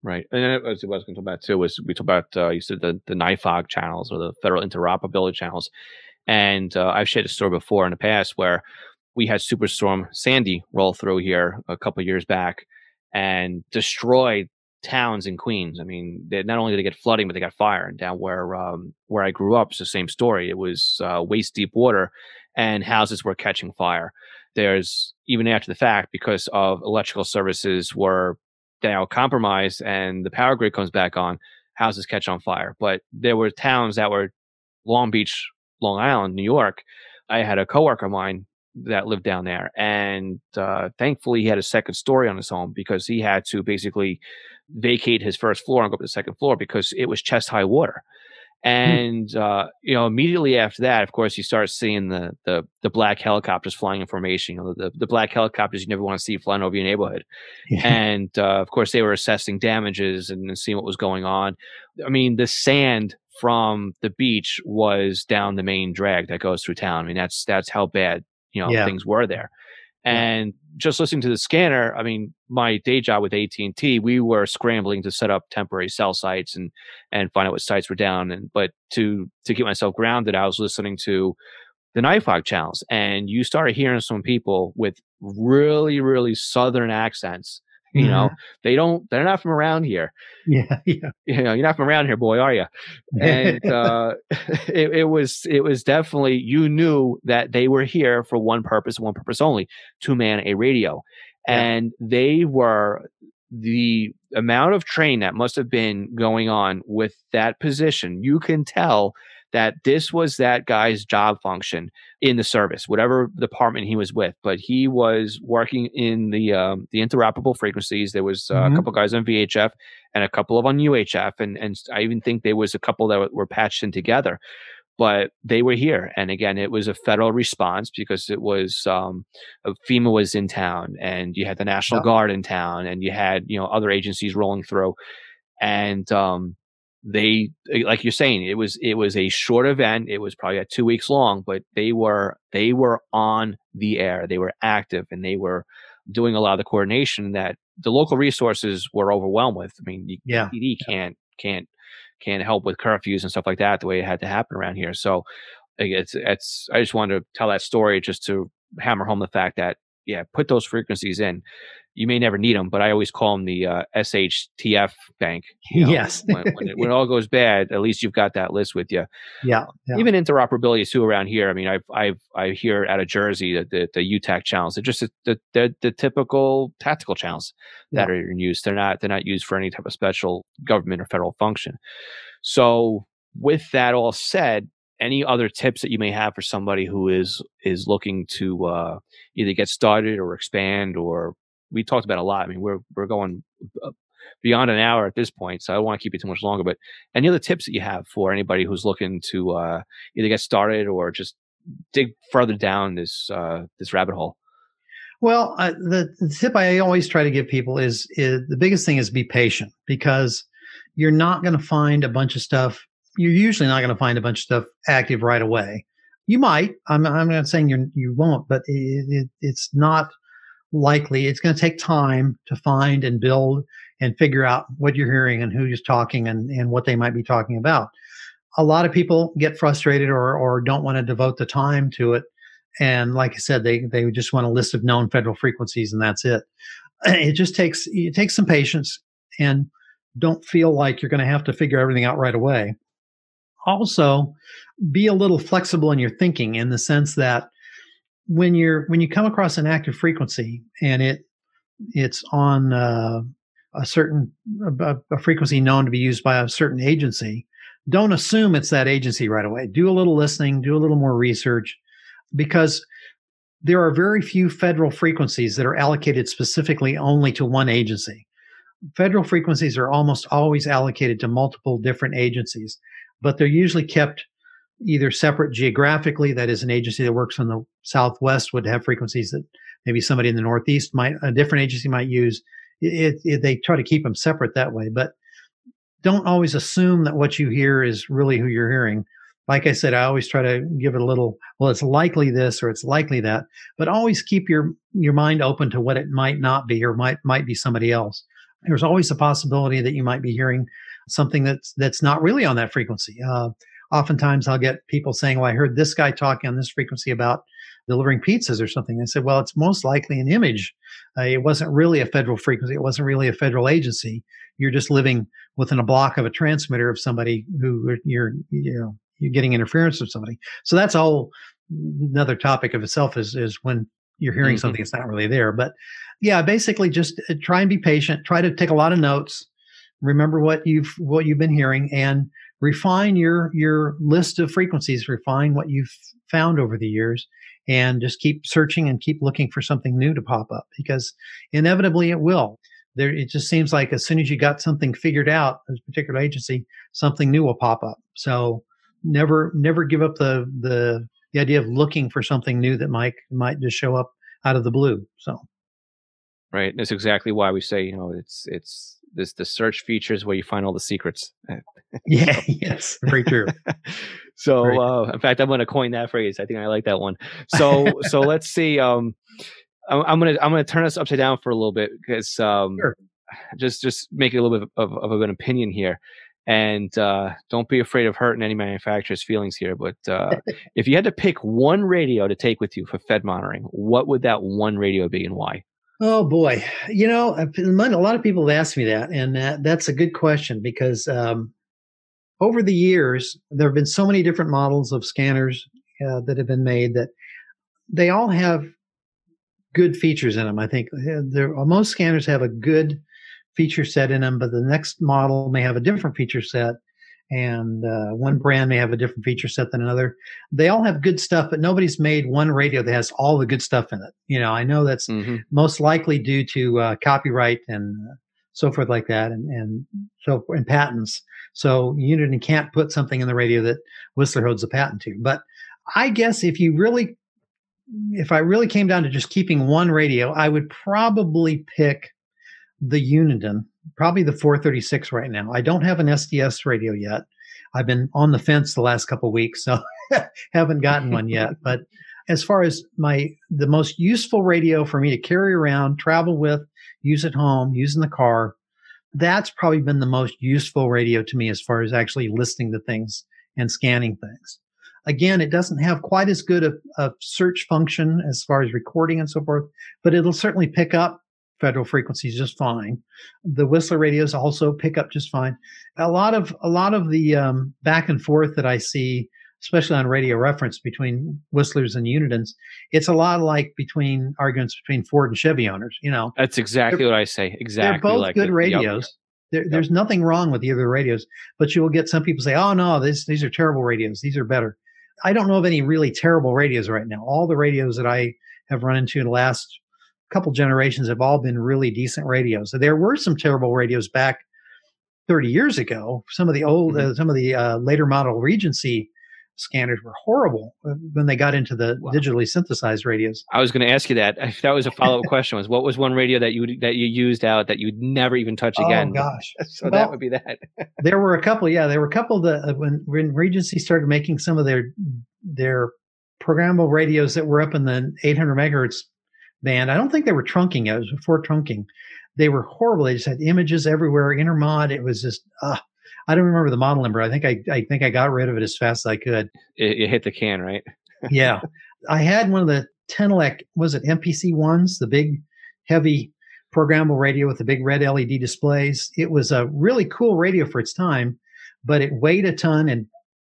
A: Right. And then as I was going to talk about too was we talked about uh, you said the the NIFOG channels or the federal interoperability channels, and uh, I've shared a story before in the past where we had Superstorm Sandy roll through here a couple years back and destroyed towns in Queens. I mean, they, not only did they get flooding, but they got fire. And down where um, where I grew up, it's the same story. It was uh, waist deep water, and houses were catching fire. There's even after the fact because of electrical services were now compromised and the power grid comes back on, houses catch on fire. But there were towns that were Long Beach, Long Island, New York. I had a coworker of mine that lived down there, and uh, thankfully he had a second story on his home because he had to basically vacate his first floor and go up to the second floor because it was chest high water. And uh, you know, immediately after that, of course, you start seeing the the the black helicopters flying in formation. You know, the the black helicopters you never want to see flying over your neighborhood and uh, of course they were assessing damages and, and seeing what was going on i mean the sand from the beach was down the main drag that goes through town i mean that's that's how bad you know
C: Yeah.
A: things were there and just listening to the scanner i mean my day job with at&t we were scrambling to set up temporary cell sites and and find out what sites were down and but to to keep myself grounded i was listening to the NIFOG channels, and you started hearing some people with really, really southern accents. You know, they don't, they're not from around here.
C: yeah yeah
A: You know, you're not from around here, boy, are you? And uh, it, it was, it was definitely you knew that they were here for one purpose, one purpose only, to man a radio,
C: Yeah.
A: and they were the amount of train that must have been going on with that position. You can tell that this was that guy's job function in the service, whatever department he was with. But he was working in the um, the interoperable frequencies. There was uh,
C: Mhm.
A: a couple guys on VHF and a couple of on UHF, and and I even think there was a couple that were patched in together. But they were here, and again, it was a federal response because it was um, uh, FEMA was in town, and you had the National
C: Yeah.
A: Guard in town, and you had you know other agencies rolling through, and um, they like you're saying it was it was a short event. It was probably two weeks long but they were they were on the air. They were active and they were doing a lot of the coordination that the local resources were overwhelmed with. I mean
C: yeah.
A: PD can't can't can't help with curfews and stuff like that the way it had to happen around here. So it's it's i just wanted to tell that story just to hammer home the fact that yeah put those frequencies in you may never need them but i always call them the uh, shtf bank you know,
C: yes
A: when, when, it, when it all goes bad, at least you've got that list with you.
C: yeah yeah
A: Even interoperability is too around here. I mean, I've I've I hear out of Jersey that the the UTAC channels they're just the the, the typical tactical channels that
C: Yeah.
A: are in use. They're not they're not used for any type of special government or federal function. So with that all said, any other tips that you may have for somebody who is is looking to uh, either get started or expand or we talked about a lot. I mean, we're we're going uh, beyond an hour at this point, so I don't want to keep you too much longer. But any other tips that you have for anybody who's looking to uh, either get started or just dig further down this uh, this rabbit hole?
C: Well, uh, the, the tip I always try to give people is, is the biggest thing is be patient because you're not going to find a bunch of stuff. You're usually not going to find a bunch of stuff active right away. You might. I'm, I'm not saying you you won't, but it, it, it's not likely. It's going to take time to find and build and figure out what you're hearing and who's talking and, and what they might be talking about. A lot of people get frustrated or, or don't want to devote the time to it and like I said, they they just want a list of known federal frequencies, and that's it. It just takes it takes some patience, and don't feel like you're going to have to figure everything out right away. Also, be a little flexible in your thinking, in the sense that when you're when you come across an active frequency and it it's on uh, a certain a, a frequency known to be used by a certain agency, don't assume it's that agency right away. Do a little listening, do a little more research because there are very few federal frequencies that are allocated specifically only to one agency. Federal frequencies are almost always allocated to multiple different agencies, but they're usually kept either separate geographically. That is, an agency that works in the Southwest would have frequencies that maybe somebody in the Northeast might, a different agency might use. It, it, they try to keep them separate that way, but don't always assume that what you hear is really who you're hearing like I said, I always try to give it a little, well, it's likely this or it's likely that, but always keep your, your mind open to what it might not be or might, might be somebody else. There's always a possibility that you might be hearing something that's, that's not really on that frequency. Uh, oftentimes I'll get people saying, well, I heard this guy talking on this frequency about delivering pizzas or something. I said, well, it's most likely an image. Uh, it wasn't really a federal frequency. It wasn't really a federal agency. You're just living within a block of a transmitter of somebody who you're, you know, you're getting interference of somebody. So that's all another topic of itself is is when you're hearing mm-hmm. something that's not really there. But yeah, basically just uh, try and be patient. Try to take a lot of notes. Remember what you've what you've been hearing and refine your your list of frequencies. Refine what you've found over the years, and just keep searching and keep looking for something new to pop up because inevitably it will. There, it just seems like as soon as you got something figured out, as a particular agency, something new will pop up. So never never give up the the the idea of looking for something new that might might just show up out of the blue. So
A: right, that's exactly why we say you know it's it's this the search features where you find all the secrets.
C: yeah, yes, very true.
A: so very uh, in fact, I'm going to coin that phrase. I think I like that one. So so let's see. Um, I'm, I'm gonna I'm gonna turn this upside down for a little bit because um, sure. just just make it a little bit of, of, of an opinion here. And uh, don't be afraid of hurting any manufacturer's feelings here. But uh, if you had to pick one radio to take with you for Fed monitoring, what would that one radio be and why?
C: Oh boy, you know, a lot of people have asked me that, and that, that's a good question because um, over the years there have been so many different models of scanners uh, that have been made that they all have good features in them. I think most scanners have a good feature set in them, but the next model may have a different feature set. And uh, one brand may have a different feature set than another. They all have good stuff, but nobody's made one radio that has all the good stuff in it. You know, I know that's mm-hmm. most likely due to uh, copyright and uh, so forth like that, and and so and patents. So Uniden can't put something in the radio that Whistler holds a patent to. But I guess if you really, if I really came down to just keeping one radio, I would probably pick the Uniden, probably the 436 right now. I don't have an SDS radio yet. I've been on the fence the last couple weeks, so haven't gotten one yet. But as far as my the most useful radio for me to carry around, travel with, use at home, use in the car, that's probably been the most useful radio to me as far as actually listening to things and scanning things. Again, it doesn't have quite as good a, a search function as far as recording and so forth, but it'll certainly pick up federal frequencies just fine. The Whistler radios also pick up just fine. A lot of a lot of the um, back and forth that I see, especially on radio reference between Whistlers and Unidens, it's a lot like between arguments between Ford and Chevy owners. You know,
A: that's exactly what I say. Exactly,
C: they're both
A: like
C: good radios. Yep. There, yep. There's nothing wrong with either radios, but you will get some people say, "Oh no, this, these are terrible radios. These are better." I don't know of any really terrible radios right now. All the radios that I have run into in the last couple generations have all been really decent radios. There were some terrible radios back 30 years ago. Some of the old, mm-hmm. uh, some of the uh, later model Regency scanners were horrible uh, when they got into the wow. digitally synthesized radios.
A: I was going to ask you that. That was a follow up question. Was what was one radio that you that you used out that you'd never even touch oh, again?
C: Oh gosh,
A: so well, that would be that.
C: there were a couple. Yeah, there were a couple that uh, when when Regency started making some of their their programmable radios that were up in the 800 megahertz band. I don't think they were trunking. It was before trunking. They were horrible. They just had images everywhere. Intermod. It was just. Uh, I don't remember the model number. I think I, I think I got rid of it as fast as I could.
A: It, it hit the can, right?
C: yeah, I had one of the Tennelec. Was it MPC ones? The big, heavy programmable radio with the big red LED displays. It was a really cool radio for its time, but it weighed a ton and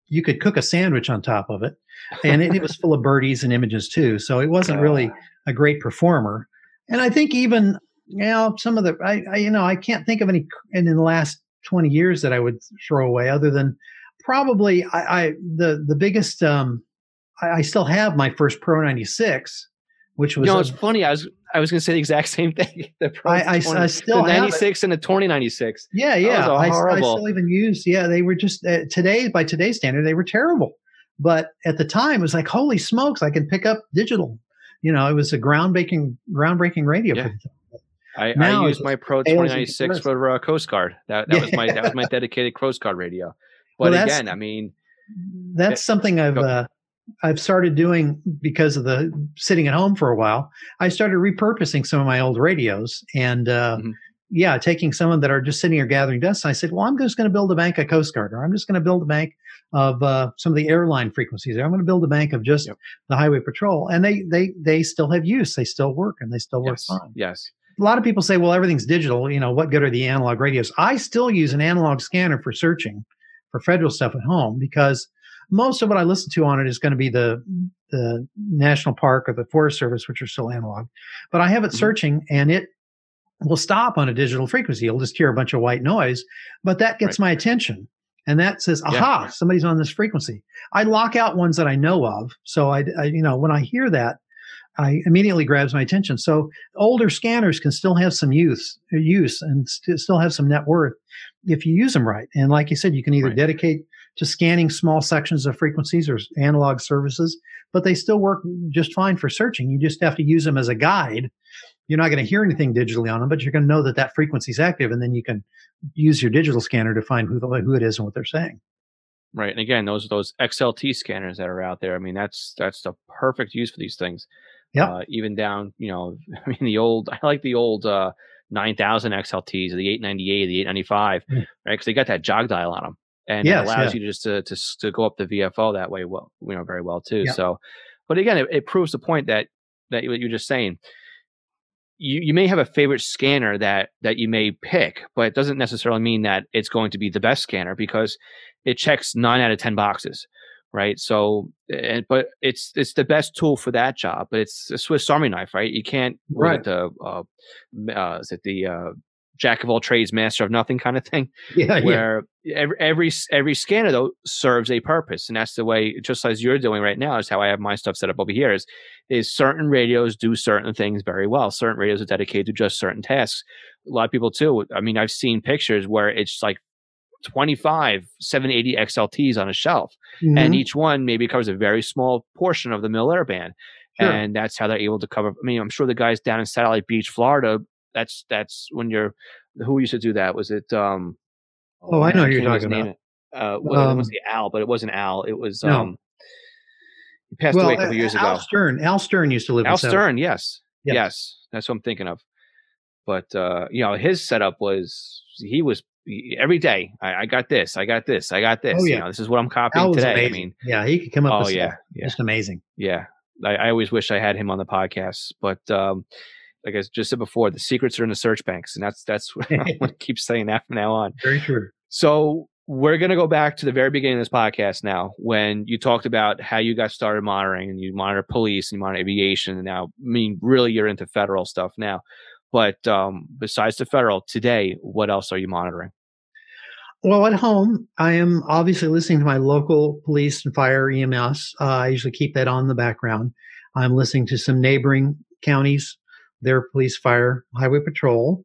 C: you could cook a sandwich on top of it. And it, it was full of birdies and images too. So it wasn't really a great performer. And I think even you know some of the I, I you know I can't think of any in the last 20 years that I would throw away other than probably I, I the the biggest um I, I, still have my first Pro 96 which was
A: you know it's funny I was I was going to say the exact same thing
C: the I, I, 20, I still
A: the 96 and the 2096
C: yeah yeah I, I, still even use yeah they were just uh, today by today's standard they were terrible. But at the time it was like holy smokes I can pick up digital you know it was a groundbreaking groundbreaking radio
A: yeah. I, I used my Pro 2096 for uh, Coast Guard. That that was my that was my dedicated Coast Guard radio. But well, again, I mean,
C: that's it, something I've uh, I've started doing because of the sitting at home for a while. I started repurposing some of my old radios and uh, mm-hmm. yeah, taking some of that are just sitting here gathering dust. I said, well, I'm just going to build a bank of Coast Guard, or I'm just going to build a bank of uh, some of the airline frequencies. I'm going to build a bank of just yep. the highway patrol, and they they they still have use. They still work, and they still
A: yes.
C: work fine.
A: Yes
C: a lot of people say, well, everything's digital. You know, what good are the analog radios? I still use an analog scanner for searching for federal stuff at home because most of what I listen to on it is going to be the the national park or the forest service, which are still analog. But I have it mm-hmm. searching and it will stop on a digital frequency. You'll just hear a bunch of white noise, but that gets right. my attention. And that says, aha, yeah. somebody's on this frequency. I lock out ones that I know of. So I, I, you know, when I hear that, I immediately grabs my attention. So older scanners can still have some use, use and st- still have some net worth if you use them right. And like you said, you can either right. dedicate to scanning small sections of frequencies or analog services, but they still work just fine for searching. You just have to use them as a guide. You're not going to hear anything digitally on them, but you're going to know that that frequency is active, and then you can use your digital scanner to find who the, who it is and what they're saying.
A: Right, and again, those those XLT scanners that are out there. I mean, that's that's the perfect use for these things.
C: Yeah.
A: Uh, even down, you know, I mean, the old, I like the old uh, 9000 XLTs, the 898, the 895, mm. right? Because they got that jog dial on them. And yes, it allows yeah. you just to, to, to go up the VFO that way, well, you know, very well too. Yeah. So, but again, it, it proves the point that, that what you're just saying. You, you may have a favorite scanner that that you may pick, but it doesn't necessarily mean that it's going to be the best scanner because it checks nine out of ten boxes right? So, and but it's it's the best tool for that job. But it's a Swiss Army knife, right? You can't
C: right.
A: the uh, uh, is it the uh, jack of all trades, master of nothing kind of thing?
C: Yeah,
A: where yeah. every every every scanner though serves a purpose, and that's the way, just as you're doing right now, is how I have my stuff set up over here. Is is certain radios do certain things very well. Certain radios are dedicated to just certain tasks. A lot of people too. I mean, I've seen pictures where it's like 25 780 XLTs on a shelf, mm-hmm. and each one maybe covers a very small portion of the Mil-Air band. Sure. And that's how they're able to cover. I mean, I'm sure the guys down in Satellite Beach, Florida, that's that's when you're who used to do that? Was it um
C: Oh, I know you're talking about.
A: Uh, well, um, it was the Al, but it wasn't Al. It was no. um he passed well, away a couple years
C: Al
A: ago.
C: Al Stern. Al Stern used to live
A: Al Stern, yes. yes. Yes. That's what I'm thinking of. But uh, you know, his setup was he was every day. I, I, got this. I got this. I got this. Oh, yeah. You know, this is what I'm copying today.
C: Amazing.
A: I mean,
C: yeah, he could come up.
A: Oh yeah,
C: yeah, just amazing.
A: Yeah, I, I, always wish I had him on the podcast, but um, like I just said before, the secrets are in the search banks, and that's that's what I'm going to keep saying that from now on.
C: Very true.
A: So we're going to go back to the very beginning of this podcast now, when you talked about how you got started monitoring, and you monitor police and you monitor aviation, and now, I mean, really, you're into federal stuff now. But um, besides the federal, today, what else are you monitoring?
C: Well, at home, I am obviously listening to my local police and fire EMS. Uh, I usually keep that on the background. I'm listening to some neighboring counties their police, fire, highway patrol.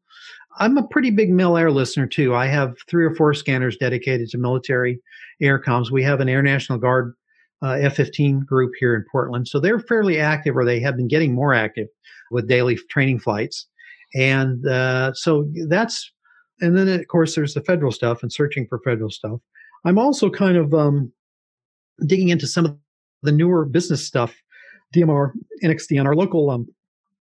C: I'm a pretty big Mil-Air listener too. I have three or four scanners dedicated to military air comms. We have an Air National Guard uh, F-15 group here in Portland, so they're fairly active, or they have been getting more active with daily training flights. And uh, so that's, and then of course there's the federal stuff and searching for federal stuff. I'm also kind of um, digging into some of the newer business stuff. DMR, NXDN, our local um,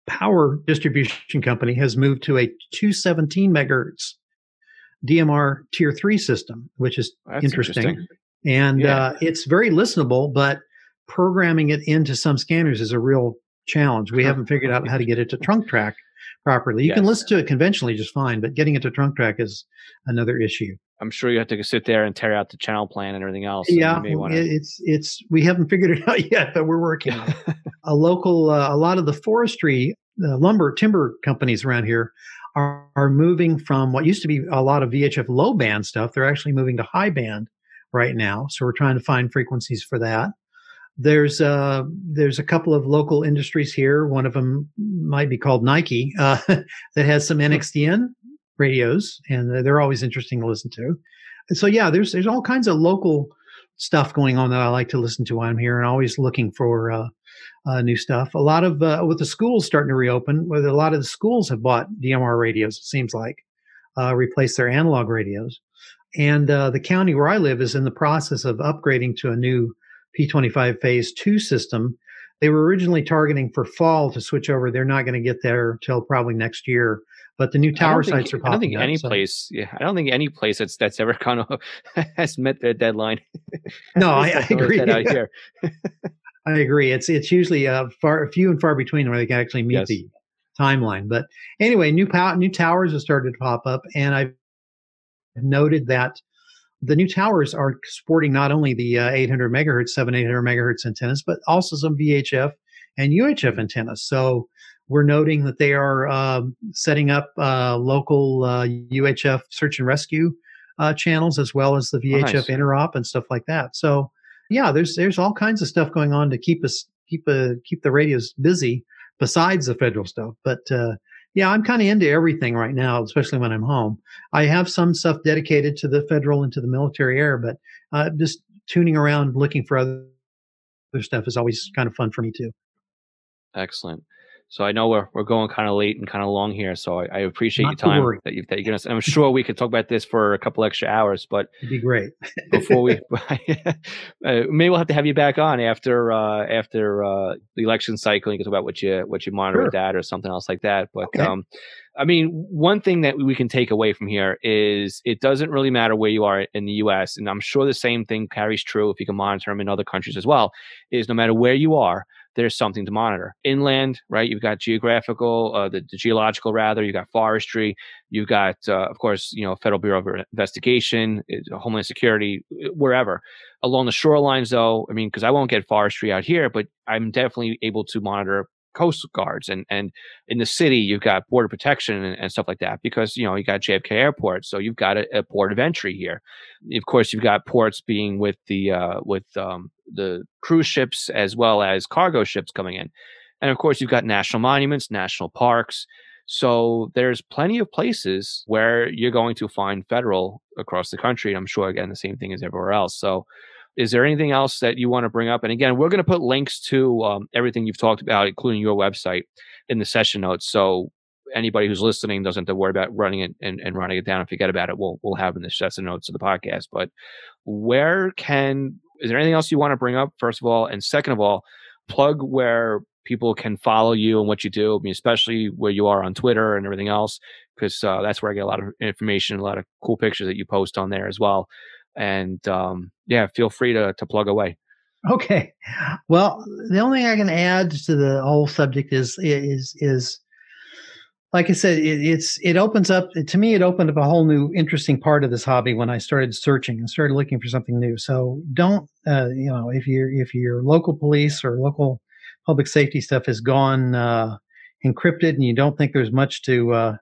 C: power distribution company has moved to a 217 megahertz DMR tier three system, which is interesting. interesting. And yeah. uh, it's very listenable, but programming it into some scanners is a real challenge. We haven't figured out how to get it to trunk track properly. You yes. can listen to it conventionally just fine, but getting it to trunk track is another issue.
A: I'm sure you have to sit there and tear out the channel plan and everything else.
C: Yeah, wanna... it's it's we haven't figured it out yet, but we're working on it. a local, uh, a lot of the forestry, uh, lumber, timber companies around here are, are moving from what used to be a lot of VHF low band stuff. They're actually moving to high band right now. So we're trying to find frequencies for that. There's uh, there's a couple of local industries here. One of them might be called Nike uh, that has some NXDN radios, and they're always interesting to listen to. And so yeah, there's there's all kinds of local stuff going on that I like to listen to while I'm here, and always looking for uh, uh, new stuff. A lot of uh, with the schools starting to reopen, where a lot of the schools have bought DMR radios. It seems like uh, replace their analog radios, and uh, the county where I live is in the process of upgrading to a new P25 Phase 2 system. They were originally targeting for fall to switch over. They're not going to get there till probably next year. But the new tower sites
A: think,
C: are popping
A: I don't think
C: up,
A: any so. place, yeah, I don't think any place that's that's ever kind of has met their deadline.
C: No, I, I agree. out here. I agree. It's it's usually uh, far few and far between where they can actually meet yes. the timeline. But anyway, new pow- new towers have started to pop up, and I've noted that the new towers are sporting not only the uh, 800 megahertz, 7 800 megahertz antennas, but also some VHF and UHF mm-hmm. antennas. So we're noting that they are uh, setting up uh, local UHF uh, search and rescue uh, channels as well as the VHF nice. interop and stuff like that. So yeah, there's there's all kinds of stuff going on to keep us keep a keep the radios busy besides the federal stuff. But uh, yeah, I'm kind of into everything right now, especially when I'm home. I have some stuff dedicated to the federal and to the military air, but uh, just tuning around looking for other, other stuff is always kind of fun for me too.
A: Excellent. So I know we're we're going kind of late and kind of long here. So I, I appreciate Not your time that you that you give us. I'm sure we could talk about this for a couple extra hours, but
C: it'd be great.
A: before we, uh, maybe we'll have to have you back on after uh, after uh, the election cycle. You can talk about what you what you monitor sure. that or something else like that. But okay. um, I mean, one thing that we can take away from here is it doesn't really matter where you are in the U.S. and I'm sure the same thing carries true if you can monitor them in other countries as well. Is no matter where you are there's something to monitor. Inland, right? You've got geographical, uh, the, the, geological rather. You've got forestry. You've got, uh, of course, you know, Federal Bureau of Investigation, Homeland Security, wherever. Along the shorelines, though, I mean, because I won't get forestry out here, but I'm definitely able to monitor coast guards and and in the city you've got border protection and, and, stuff like that because you know you got JFK airport so you've got a, a port of entry here of course you've got ports being with the uh, with um, the cruise ships as well as cargo ships coming in and of course you've got national monuments national parks so there's plenty of places where you're going to find federal across the country and I'm sure again the same thing as everywhere else so is there anything else that you want to bring up? And again, we're going to put links to um, everything you've talked about, including your website, in the session notes. So anybody who's listening doesn't have to worry about running it and, and running it down and forget about it. We'll we'll have in the session notes of the podcast. But where can is there anything else you want to bring up? First of all, and second of all, plug where people can follow you and what you do. I mean, especially where you are on Twitter and everything else, because uh, that's where I get a lot of information, a lot of cool pictures that you post on there as well and um, yeah, feel free to to plug away.
C: Okay. Well, the only thing I can add to the whole subject is is is like I said, it, it's it opens up to me. It opened up a whole new interesting part of this hobby when I started searching and started looking for something new. So don't uh, you know if your if your local police or local public safety stuff has gone uh, encrypted and you don't think there's much to uh,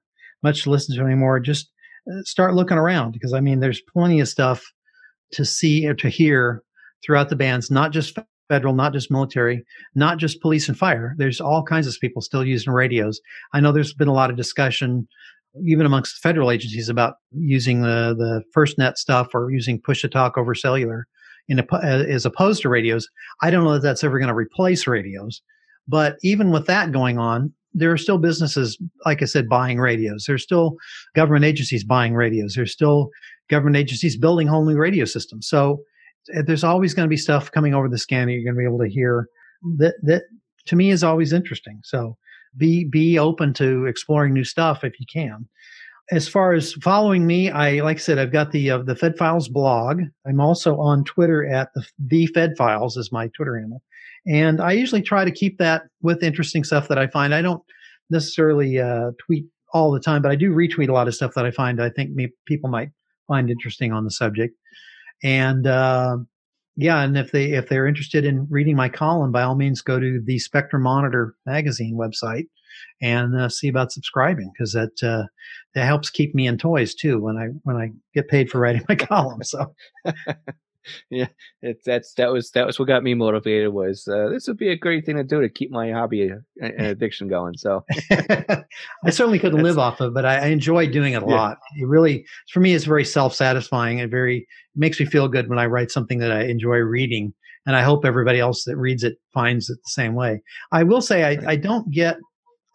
C: much to listen to anymore, just uh, start looking around because I mean there's plenty of stuff to see or to hear throughout the bands, not just federal, not just military, not just police and fire. There's all kinds of people still using radios. I know there's been a lot of discussion, even amongst federal agencies, about using the the FirstNet stuff or using push to talk over cellular, in a, uh, as opposed to radios. I don't know that that's ever going to replace radios, but even with that going on, there are still businesses, like I said, buying radios. There's still government agencies buying radios. There's still government agencies building whole new radio systems. So there's always going to be stuff coming over the scanner you're going to be able to hear that that to me is always interesting. So be be open to exploring new stuff if you can. As far as following me, I like I said, I've got the uh, the Fed Files blog. I'm also on Twitter at the the Fed Files is my Twitter handle, and I usually try to keep that with interesting stuff that I find. I don't necessarily uh, tweet all the time, but I do retweet a lot of stuff that I find I think me, people might find interesting on the subject. And uh, yeah, and if they if they're interested in reading my column, by all means, go to the Spectrum Monitor magazine website and uh, see about subscribing because that uh, that helps keep me in toys too when I when I get paid for writing my column. So
A: yeah, it, that's that was that was what got me motivated. Was uh, this would be a great thing to do to keep my hobby and addiction going. So
C: I certainly couldn't live off of, it, but I, I enjoy doing it a yeah. lot. It really, for me, it's very self satisfying and very it makes me feel good when I write something that I enjoy reading. And I hope everybody else that reads it finds it the same way. I will say I, I don't get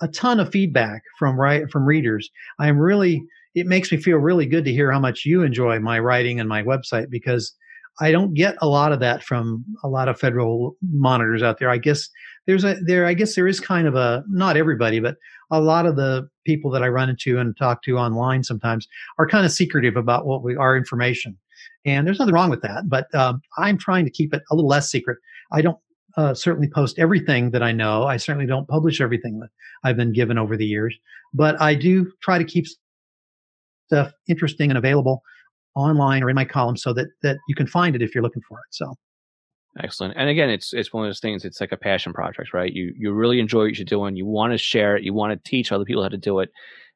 C: a ton of feedback from right from readers. I'm really it makes me feel really good to hear how much you enjoy my writing and my website because I don't get a lot of that from a lot of federal monitors out there. I guess there's a there. I guess there is kind of a not everybody, but a lot of the people that I run into and talk to online sometimes are kind of secretive about what we our information. And there's nothing wrong with that, but um, I'm trying to keep it a little less secret. I don't uh, certainly post everything that I know. I certainly don't publish everything that I've been given over the years, but I do try to keep stuff interesting and available online or in my column so that that you can find it if you're looking for it. So
A: excellent. And again, it's it's one of those things. It's like a passion project, right? You you really enjoy what you're doing. You want to share it. You want to teach other people how to do it.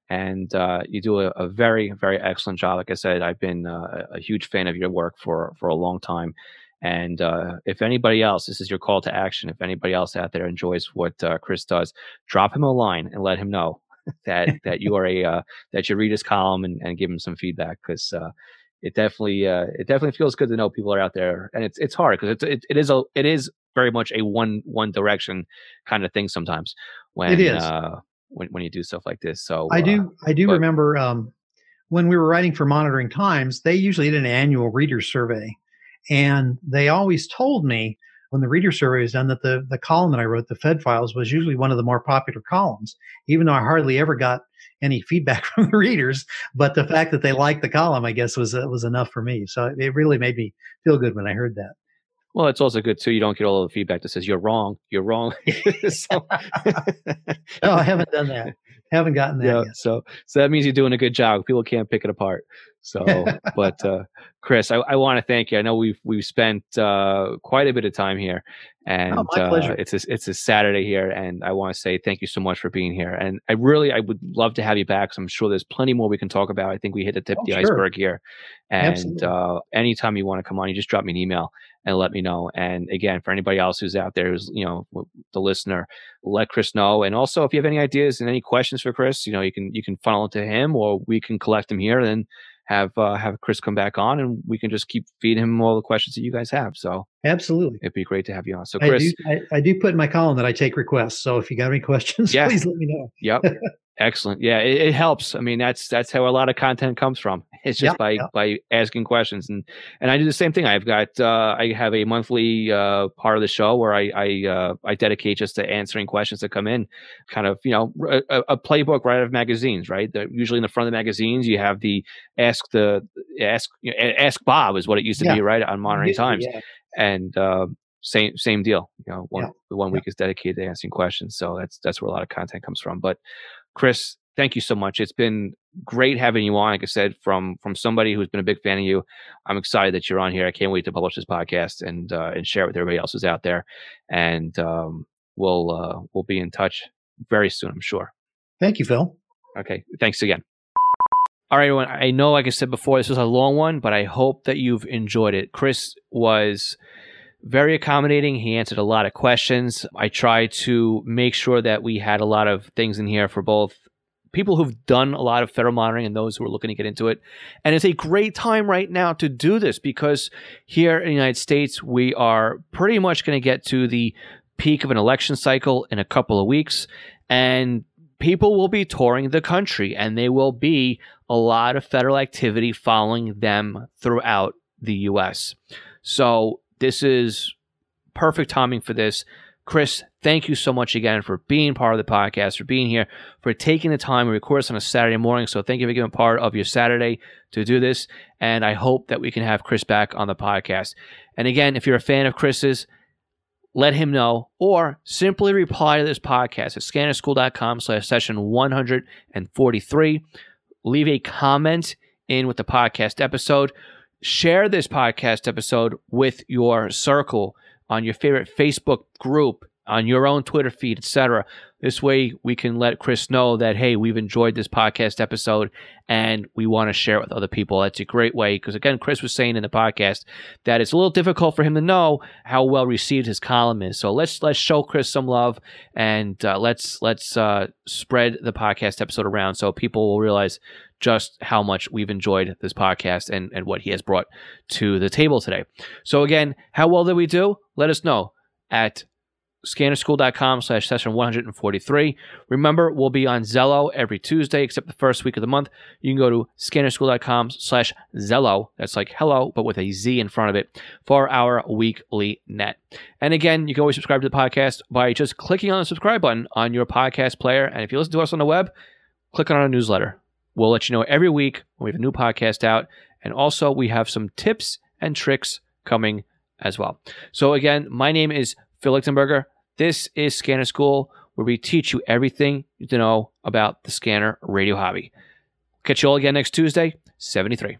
A: And uh, you do a, a, very very excellent job. Like I said, I've been uh, a huge fan of your work for for a long time. And uh, if anybody else, this is your call to action. If anybody else out there enjoys what uh, Chris does, drop him a line and let him know that that you are a uh, that you read his column and, and give him some feedback because uh, it definitely uh, it definitely feels good to know people are out there, and it's it's hard because it's it, it is a it is very much a one one direction kind of thing sometimes when
C: it is
A: uh, when when you do stuff like this. So
C: I do uh, I do but, remember um, when we were writing for Monitoring Times, they usually did an annual reader survey, and they always told me when the reader survey was done that the the column that I wrote, the Fed Files, was usually one of the more popular columns, even though I hardly ever got any feedback from the readers. But the fact that they liked the column, I guess, was uh, was enough for me. So it really made me feel good when I heard that.
A: Well, it's also good too. You don't get all the feedback that says you're wrong. You're wrong.
C: so, no, I haven't done that. Haven't gotten that
A: yeah,
C: yet.
A: So, so that means you're doing a good job. People can't pick it apart. So, but uh, Chris, I, I want to thank you. I know we've we've spent uh, quite a bit of time here, oh, and
C: oh, uh,
A: it's a, it's a Saturday here, and I want to say thank you so much for being here. And I really I would love to have you back. So I'm sure there's plenty more we can talk about. I think we hit the tip oh, of the sure. iceberg here. And uh, anytime you want to come on, you just drop me an email and let me know. And again, for anybody else who's out there, who's you know the listener, let Chris know. And also, if you have any ideas and any questions for Chris, you know you can you can funnel it to him, or we can collect them here. And have uh, have Chris come back on, and we can just keep feeding him all the questions that you guys have. So
C: absolutely,
A: it'd be great to have you on. So Chris,
C: I do, I, I do put in my column that I take requests. So if you got any questions, yeah. please let me know.
A: yep. Excellent. Yeah, it, it, helps. I mean, that's that's how a lot of content comes from. It's just by by asking questions, and and I do the same thing. I've got uh, I have a monthly uh, part of the show where I I uh, I dedicate just to answering questions that come in, kind of you know a, a playbook right out of magazines. Right, They're usually in the front of the magazines you have the ask the ask you know, ask Bob is what it used to yeah. be right on Monitoring Times, yeah. and uh, same same deal. You know, one the one week is dedicated to answering questions, so that's that's where a lot of content comes from. But Chris, thank you so much. It's been great having you on. Like I said, from from somebody who's been a big fan of you, I'm excited that you're on here. I can't wait to publish this podcast and uh, and share it with everybody else who's out there. And um, we'll uh, we'll be in touch very soon, I'm sure.
C: Thank you, Phil.
A: Okay, thanks again. All right, everyone. I know, like I said before, this was a long one, but I hope that you've enjoyed it. Chris was very accommodating. He answered a lot of questions. I tried to make sure that we had a lot of things in here for both people who've done a lot of federal monitoring and those who are looking to get into it. And it's a great time right now to do this because here in the United States, we are pretty much going to get to the peak of an election cycle in a couple of weeks. And people will be touring the country and there will be a lot of federal activity following them throughout the US. So this is perfect timing for this. Chris, thank you so much again for being part of the podcast, for being here, for taking the time to record us on a Saturday morning. So thank you for giving part of your Saturday to do this. And I hope that we can have Chris back on the podcast. And again, if you're a fan of Chris's, let him know or simply reply to this podcast at scannerschool.com slash session 143. Leave a comment in with the podcast episode. Share this podcast episode with your circle on your favorite Facebook group, on your own Twitter feed, etc. This way we can let Chris know that, hey, we've enjoyed this podcast episode and we want to share it with other people. That's a great way because, again, Chris was saying in the podcast that it's a little difficult for him to know how well received his column is. So let's let's show Chris some love and uh, let's let's uh, spread the podcast episode around so people will realize just how much we've enjoyed this podcast and, and what he has brought to the table today. So again, how well did we do? Let us know at scannerschool.com slash session 143. Remember, we'll be on Zello every Tuesday, except the first week of the month. You can go to scannerschool.com slash Zello. That's like hello, but with a Z in front of it for our weekly net. And again, you can always subscribe to the podcast by just clicking on the subscribe button on your podcast player. And if you listen to us on the web, click on our newsletter. We'll let you know every week when we have a new podcast out. And also, we have some tips and tricks coming as well. So, again, my name is Phil Lichtenberger. This is Scanner School, where we teach you everything you need to know about the scanner radio hobby. Catch you all again next Tuesday, 73.